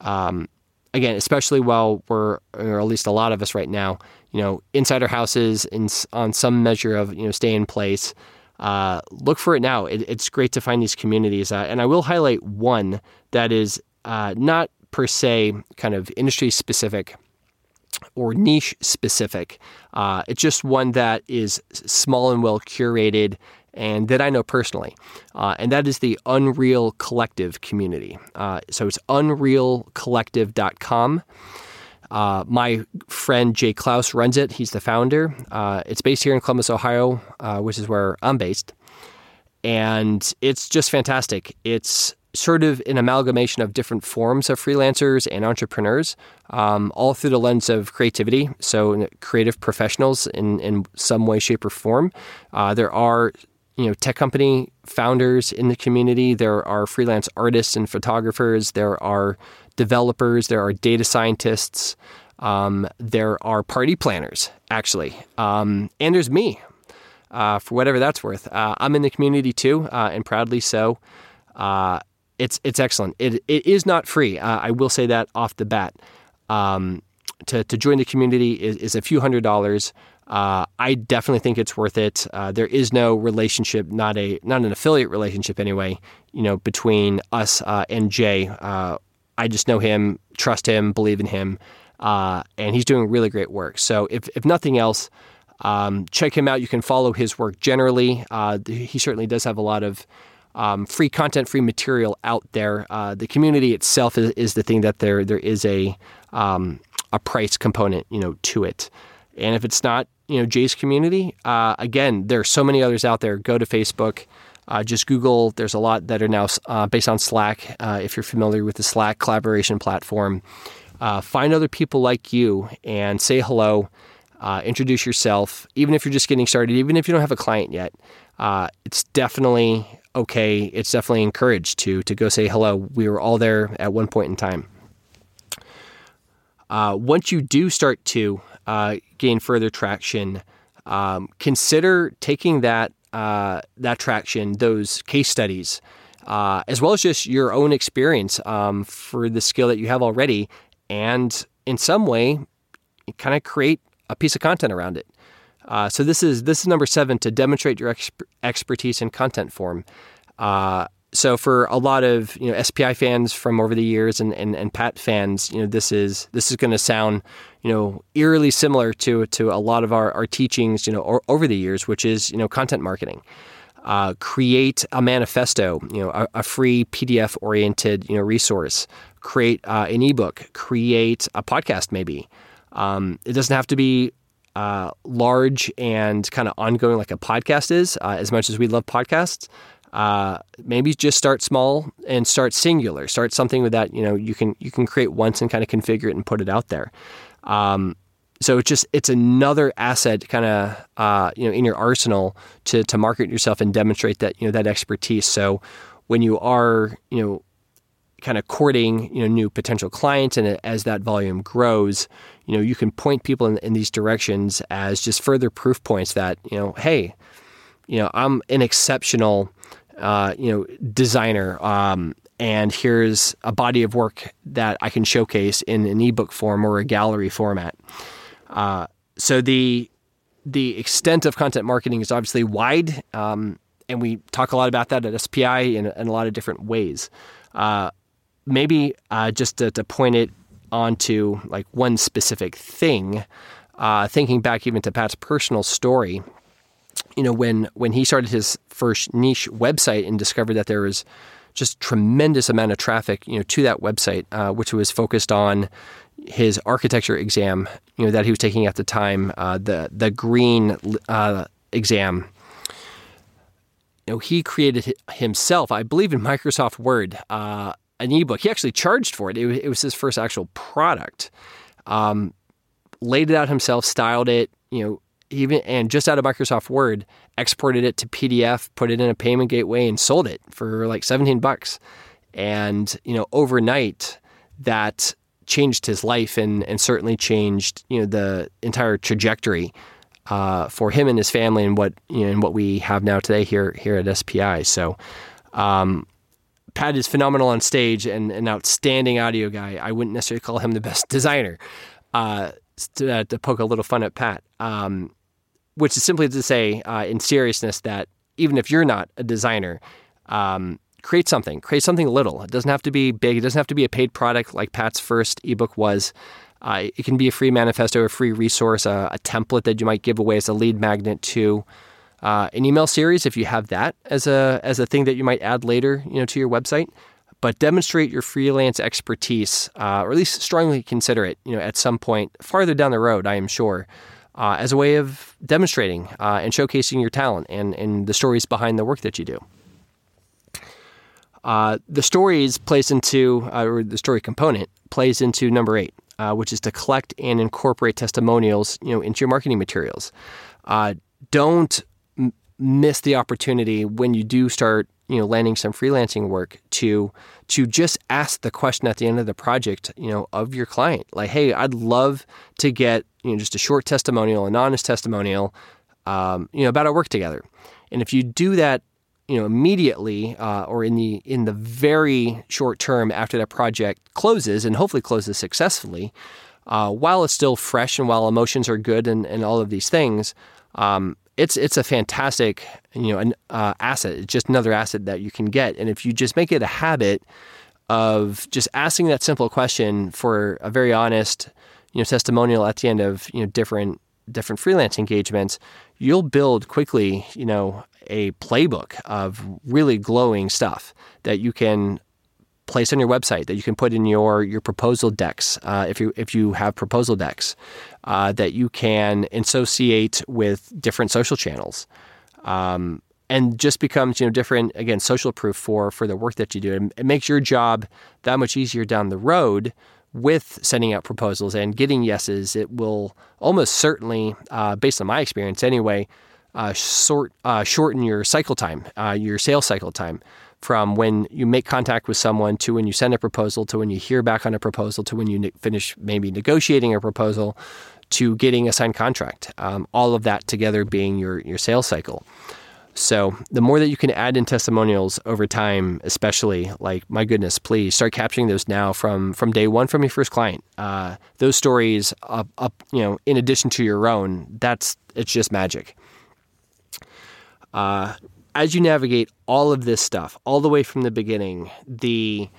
Um, again, especially while we're, or at least a lot of us right now, you know, inside our houses in, on some measure of you know stay in place uh, look for it now. It, it's great to find these communities. Uh, and I will highlight one that is uh, not per se kind of industry specific or niche specific. Uh, it's just one that is small and well curated and that I know personally. Uh, and that is the Unreal Collective community. Uh, so it's unrealcollective.com. Uh, my friend Jay Clouse runs it. He's the founder. Uh, it's based here in Columbus, Ohio, uh, which is where I'm based. And it's just fantastic. It's sort of an amalgamation of different forms of freelancers and entrepreneurs, um, all through the lens of creativity. So, creative professionals in, in some way, shape, or form. Uh, there are you know tech company founders in the community. There are freelance artists and photographers. There are developers, there are data scientists, um, there are party planners, actually, um, and there's me. Uh, for whatever that's worth, uh, I'm in the community too, uh, and proudly so. Uh, it's it's excellent. It it is not free. Uh, I will say that off the bat. Um, to to join the community is, is a few hundred dollars. Uh, I definitely think it's worth it. Uh, there is no relationship, not a not an affiliate relationship anyway. You know, between us uh, and Jay. Uh, I just know him, trust him, believe in him, uh, and he's doing really great work. So if, if nothing else, um, check him out. You can follow his work generally. Uh, he certainly does have a lot of um, free content, free material out there. The community itself is, is, the thing that there there is a um, a price component, you know, to it. And if it's not, you know, Jay's community, uh, again, there are so many others out there. Go to Facebook. Uh, just Google. There's a lot that are now uh, based on Slack. Uh, if you're familiar with the Slack collaboration platform, uh, find other people like you and say hello. Uh, introduce yourself, even if you're just getting started, even if you don't have a client yet. Uh, it's definitely okay. It's definitely encouraged to to go say hello. We were all there at one point in time. once you do start to gain further traction, um, consider taking that uh, that traction, those case studies, uh, as well as just your own experience um, for the skill that you have already, and in some way, kind of create a piece of content around it. Uh, so this is this is number seven to demonstrate your exp- expertise in content form. Uh, so for a lot of you know SPI fans from over the years and, and, and Pat fans, you know this is this is going to sound you know eerily similar to to a lot of our, our teachings you know or, over the years, which is you know content marketing. Uh, create a manifesto, you know, a, a free PDF oriented you know resource. Create uh, an ebook. Create a podcast, maybe. Um, it doesn't have to be uh, large and kind of ongoing like a podcast is. Uh, as much as we love podcasts, uh, maybe just start small and start singular. Start something with that you know you can you can create once and kind of configure it and put it out there. Um, so it's just it's another asset kind of uh, you know in your arsenal to to market yourself and demonstrate that you know that expertise. So when you are you know kind of courting you know new potential clients and as that volume grows you know you can point people in, in these directions as just further proof points that you know hey you know i'm an exceptional uh, you know designer um, and here's a body of work that i can showcase in an ebook form or a gallery format uh, so the the extent of content marketing is obviously wide um, and we talk a lot about that at SPI in, in a lot of different ways. Uh, maybe uh, just to, to, point it onto like one specific thing, uh, thinking back even to Pat's personal story, you know, when when he started his first niche website and discovered that there was just tremendous amount of traffic, you know, to that website, uh, which was focused on his architecture exam, you know, that he was taking at the time, uh, the the green uh, exam. You know, he created himself, I believe, in Microsoft Word, uh, an ebook. He actually charged for it. It, it was his first actual product. Um, laid it out himself, styled it, you know, even and just out of Microsoft Word, exported it to PDF, put it in a payment gateway, and sold it for like 17 bucks. And you know, overnight, that changed his life and and certainly changed you know the entire trajectory uh, for him and his family and what you know and what we have now today here here at SPI. So. Um, Pat is phenomenal on stage and an outstanding audio guy. I wouldn't necessarily call him the best designer. Uh, to, uh, to, poke a little fun at Pat, um, which is simply to say, uh, in seriousness, that even if you're not a designer, um, create something. Create something little. It doesn't have to be big. It doesn't have to be a paid product like Pat's first ebook was. Uh, it can be a free manifesto, a free resource, a, a, template that you might give away as a lead magnet to uh, an email series if you have that as a as a thing that you might add later, you know, to your website. But demonstrate your freelance expertise, uh, or at least strongly consider it, you know, at some point farther down the road. I am sure, uh, as a way of demonstrating uh, and showcasing your talent and and the stories behind the work that you do. Uh, the stories plays into, uh, or the story component plays into number eight, which is to collect and incorporate testimonials, you know, into your marketing materials. don't miss the opportunity when you do start you know landing some freelancing work to to just ask the question at the end of the project you know of your client. Like hey i'd love to get you know just a short testimonial an honest testimonial um, you know about our work together. And if you do that you know immediately uh, or in the in the very short term after that project closes and hopefully closes successfully uh, while it's still fresh and while emotions are good and, and all of these things um, it's it's a fantastic you know an uh, asset. It's just another asset that you can get, and if you just make it a habit of just asking that simple question for a very honest you know testimonial at the end of you know different different freelance engagements, you'll build quickly you know a playbook of really glowing stuff that you can place on your website that you can put in your your proposal decks uh, if you if you have proposal decks uh, that you can associate with different social channels. Um, and just becomes you know different again social proof for for the work that you do. It makes your job that much easier down the road with sending out proposals and getting yeses. It will almost certainly, uh, based on my experience anyway, uh, sort uh, shorten your cycle time, uh, your sales cycle time from when you make contact with someone to when you send a proposal to when you hear back on a proposal to when you ne- finish maybe negotiating a proposal to getting a signed contract. Um, all of that together being your, your sales cycle. So the more that you can add in testimonials over time, especially like my goodness, please start capturing those now from from day one from your first client. Uh, those stories up, up, you know, in addition to your own, that's it's just magic. Uh, as you navigate all of this stuff, all the way from the beginning, the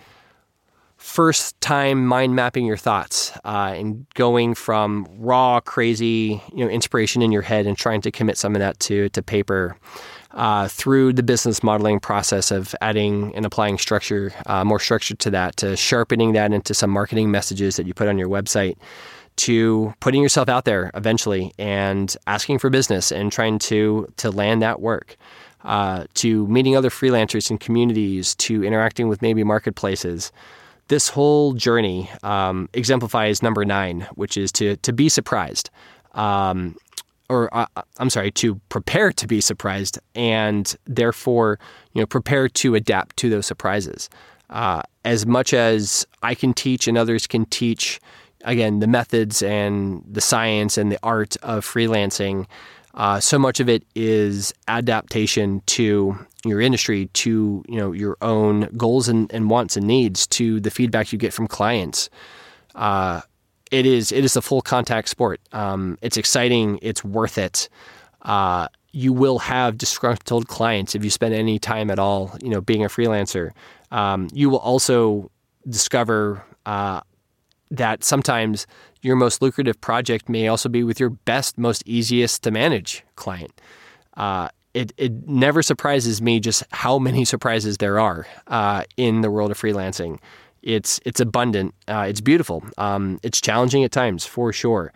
first time mind mapping your thoughts uh, and going from raw, crazy, you know, inspiration in your head and trying to commit some of that to to paper. Uh, through the business modeling process of adding and applying structure, uh, more structure to that, to sharpening that into some marketing messages that you put on your website, to putting yourself out there eventually and asking for business and trying to to land that work. Uh, to meeting other freelancers in communities, to interacting with maybe marketplaces, this whole journey um, exemplifies number nine, which is to to be surprised, um, or uh, I'm sorry, to prepare to be surprised, and therefore you know prepare to adapt to those surprises. Uh, as much as I can teach and others can teach, again, the methods and the science and the art of freelancing. Uh, so much of it is adaptation to your industry, to you know your own goals and, and wants and needs, to the feedback you get from clients. Uh, it is it is a full contact sport. Um, it's exciting. It's worth it. Uh, you will have disgruntled clients if you spend any time at all, you know, being a freelancer. Um, you will also discover uh, that sometimes your most lucrative project may also be with your best, most easiest to manage client. Uh, it, it never surprises me just how many surprises there are uh, in the world of freelancing. It's it's abundant. Uh, it's beautiful. Um, it's challenging at times for sure.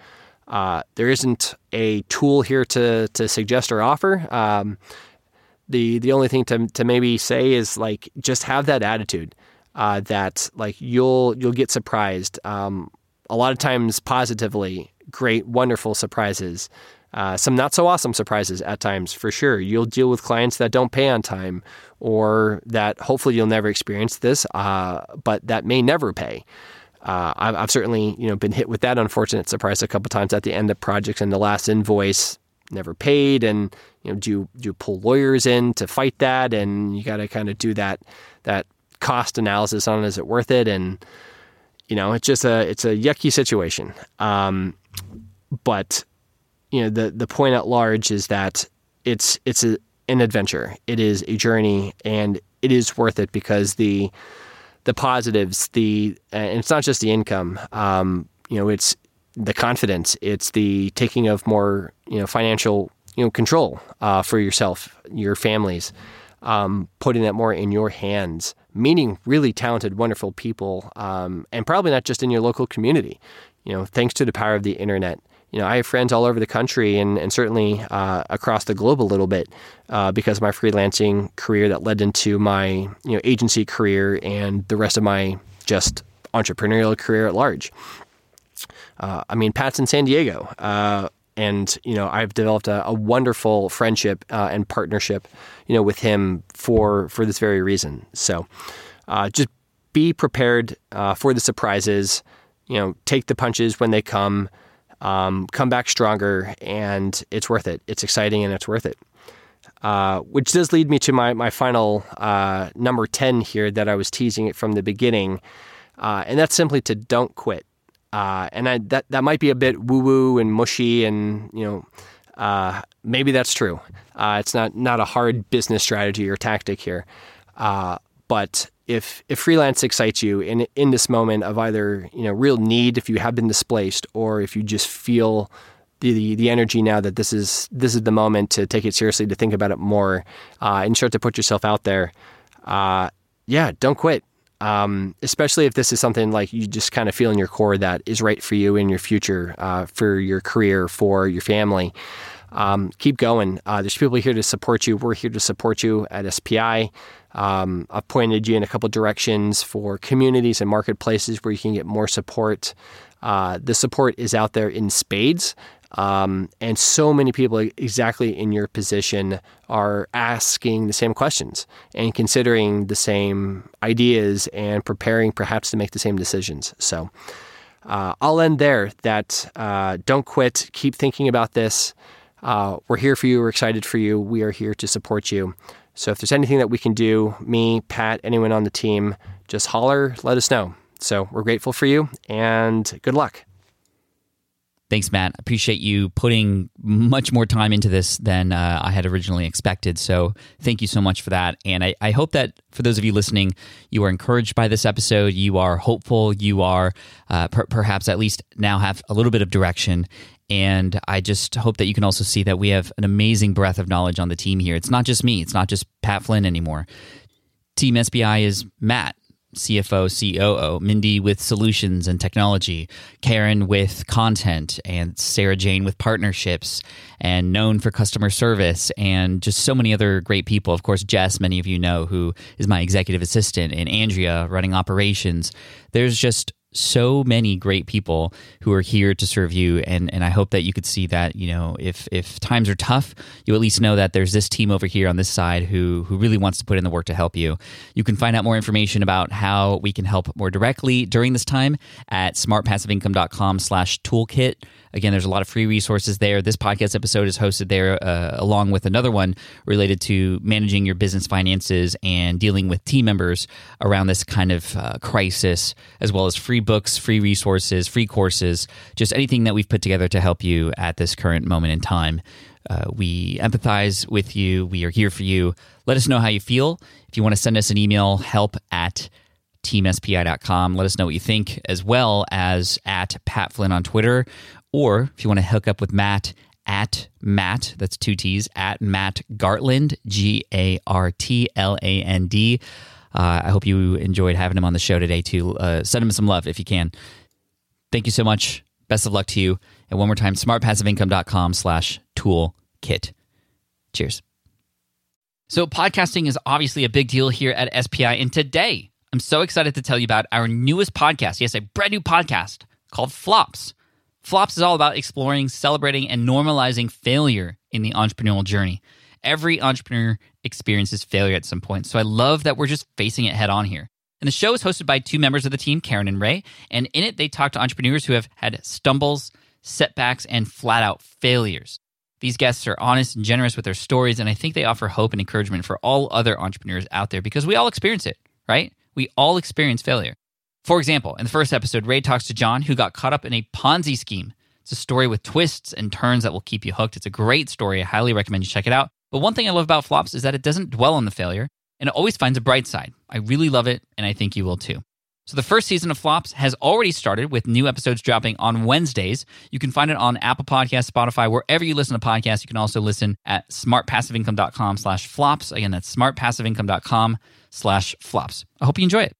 Uh, there isn't a tool here to to suggest or offer. Um, the the only thing to to maybe say is like just have that attitude uh, that like you'll you'll get surprised. Um, a lot of times positively, great, wonderful surprises. Uh, some not so awesome surprises at times, for sure. You'll deal with clients that don't pay on time, or that hopefully you'll never experience this, uh, but that may never pay. Uh, I've, I've, certainly you know been hit with that unfortunate surprise a couple times at the end of projects, and the last invoice never paid, and you know do you, do you pull lawyers in to fight that, and you got to kind of do that that cost analysis on is it worth it, and you know it's just a it's a yucky situation. Um, but you know the the point at large is that it's it's a, an adventure. It is a journey, and it is worth it because the the positives, the and it's not just the income. Um, you know, it's the confidence. It's the taking of more you know financial you know control uh, for yourself, your families, um, putting that more in your hands. Meeting really talented, wonderful people, um, and probably not just in your local community. You know, thanks to the power of the internet you know, I have friends all over the country and, and certainly uh, across the globe a little bit uh, because of my freelancing career that led into my you know agency career and the rest of my just entrepreneurial career at large. Uh, I mean, Pat's in San Diego, uh, and you know, I've developed a, a wonderful friendship uh, and partnership, you know, with him for for this very reason. So, uh, just be prepared for the surprises. You know, take the punches when they come um, come back stronger, and it's worth it. It's exciting and it's worth it. Uh, which does lead me to my my final uh, number ten here that I was teasing it from the beginning, uh, and that's simply to don't quit. Uh, and I, that that might be a bit woo woo and mushy, and you know uh, maybe that's true. Uh, it's not not a hard business strategy or tactic here, but if if freelance excites you in in this moment of either you know real need if you have been displaced or if you just feel the, the, the energy now that this is this is the moment to take it seriously to think about it more uh, and start to put yourself out there uh, yeah don't quit um, especially if this is something like you just kind of feel in your core that is right for you in your future uh, for your career for your family um, keep going uh, there's people here to support you we're here to support you at SPI um, I've pointed you in a couple directions for communities and marketplaces where you can get more support. Uh, the support is out there in spades. Um, and so many people exactly in your position are asking the same questions and considering the same ideas and preparing perhaps to make the same decisions. So uh, I'll end there. That uh, don't quit. Keep thinking about this. Uh, we're here for you. We're excited for you. We are here to support you. So if there's anything that we can do, me, Pat, anyone on the team, just holler, let us know. So we're grateful for you and good luck. Thanks, Matt. Appreciate you putting much more time into this than uh, I had originally expected. So, thank you so much for that. And I, I, hope that for those of you listening, you are encouraged by this episode. You are hopeful. You are uh, per- perhaps at least now have a little bit of direction. And I just hope that you can also see that we have an amazing breadth of knowledge on the team here. It's not just me, it's not just Pat Flynn anymore. Team SPI is Matt, CFO, COO, Mindy with solutions and technology, Karen with content, and Sarah Jane with partnerships, and known for customer service, and just so many other great people. Of course, Jess, many of you know, who is my executive assistant, and Andrea running operations. There's just so many great people who are here to serve you. And and I hope that you could see that you know if if times are tough you at least know that there's this team over here on this side who who really wants to put in the work to help you. You can find out more information about how we can help more directly during this time at smartpassiveincome.com slash toolkit. Again, there's a lot of free resources there. This podcast episode is hosted there uh, along with another one related to managing your business finances and dealing with team members around this kind of uh, crisis, as well as free books, free resources, free courses, just anything that we've put together to help you at this current moment in time. Uh, we empathize with you. We are here for you. Let us know how you feel. If you want to send us an email, help at teamspi.com. Let us know what you think, as well as at Pat Flynn on Twitter or if you want to hook up with Matt at Matt, that's two T's, at Matt Gartland, G A R T L A N D. Uh, I hope you enjoyed having him on the show today too. Uh, send him some love if you can. Thank you so much. Best of luck to you. And one more time, smartpassiveincome.com slash toolkit. Cheers. So podcasting is obviously a big deal here at SPI. And today, I'm so excited to tell you about our newest podcast. Yes, a brand new podcast called Flops. Flops is all about exploring, celebrating, and normalizing failure in the entrepreneurial journey. Every entrepreneur experiences failure at some point, so I love that we're just facing it head on here. And the show is hosted by two members of the team, Karen and Ray, and in it, they talk to entrepreneurs who have had stumbles, setbacks, and flat out failures. These guests are honest and generous with their stories, and I think they offer hope and encouragement for all other entrepreneurs out there because we all experience it, right? We all experience failure. For example, in the first episode, Ray talks to John, who got caught up in a Ponzi scheme. It's a story with twists and turns that will keep you hooked. It's a great story. I highly recommend you check it out. But one thing I love about Flops is that it doesn't dwell on the failure and it always finds a bright side. I really love it, and I think you will too. So, the first season of Flops has already started with new episodes dropping on Wednesdays. You can find it on Apple Podcasts, Spotify, wherever you listen to podcasts. You can also listen at smartpassiveincome.com slash flops. Again, that's smartpassiveincome.com slash flops. I hope you enjoy it.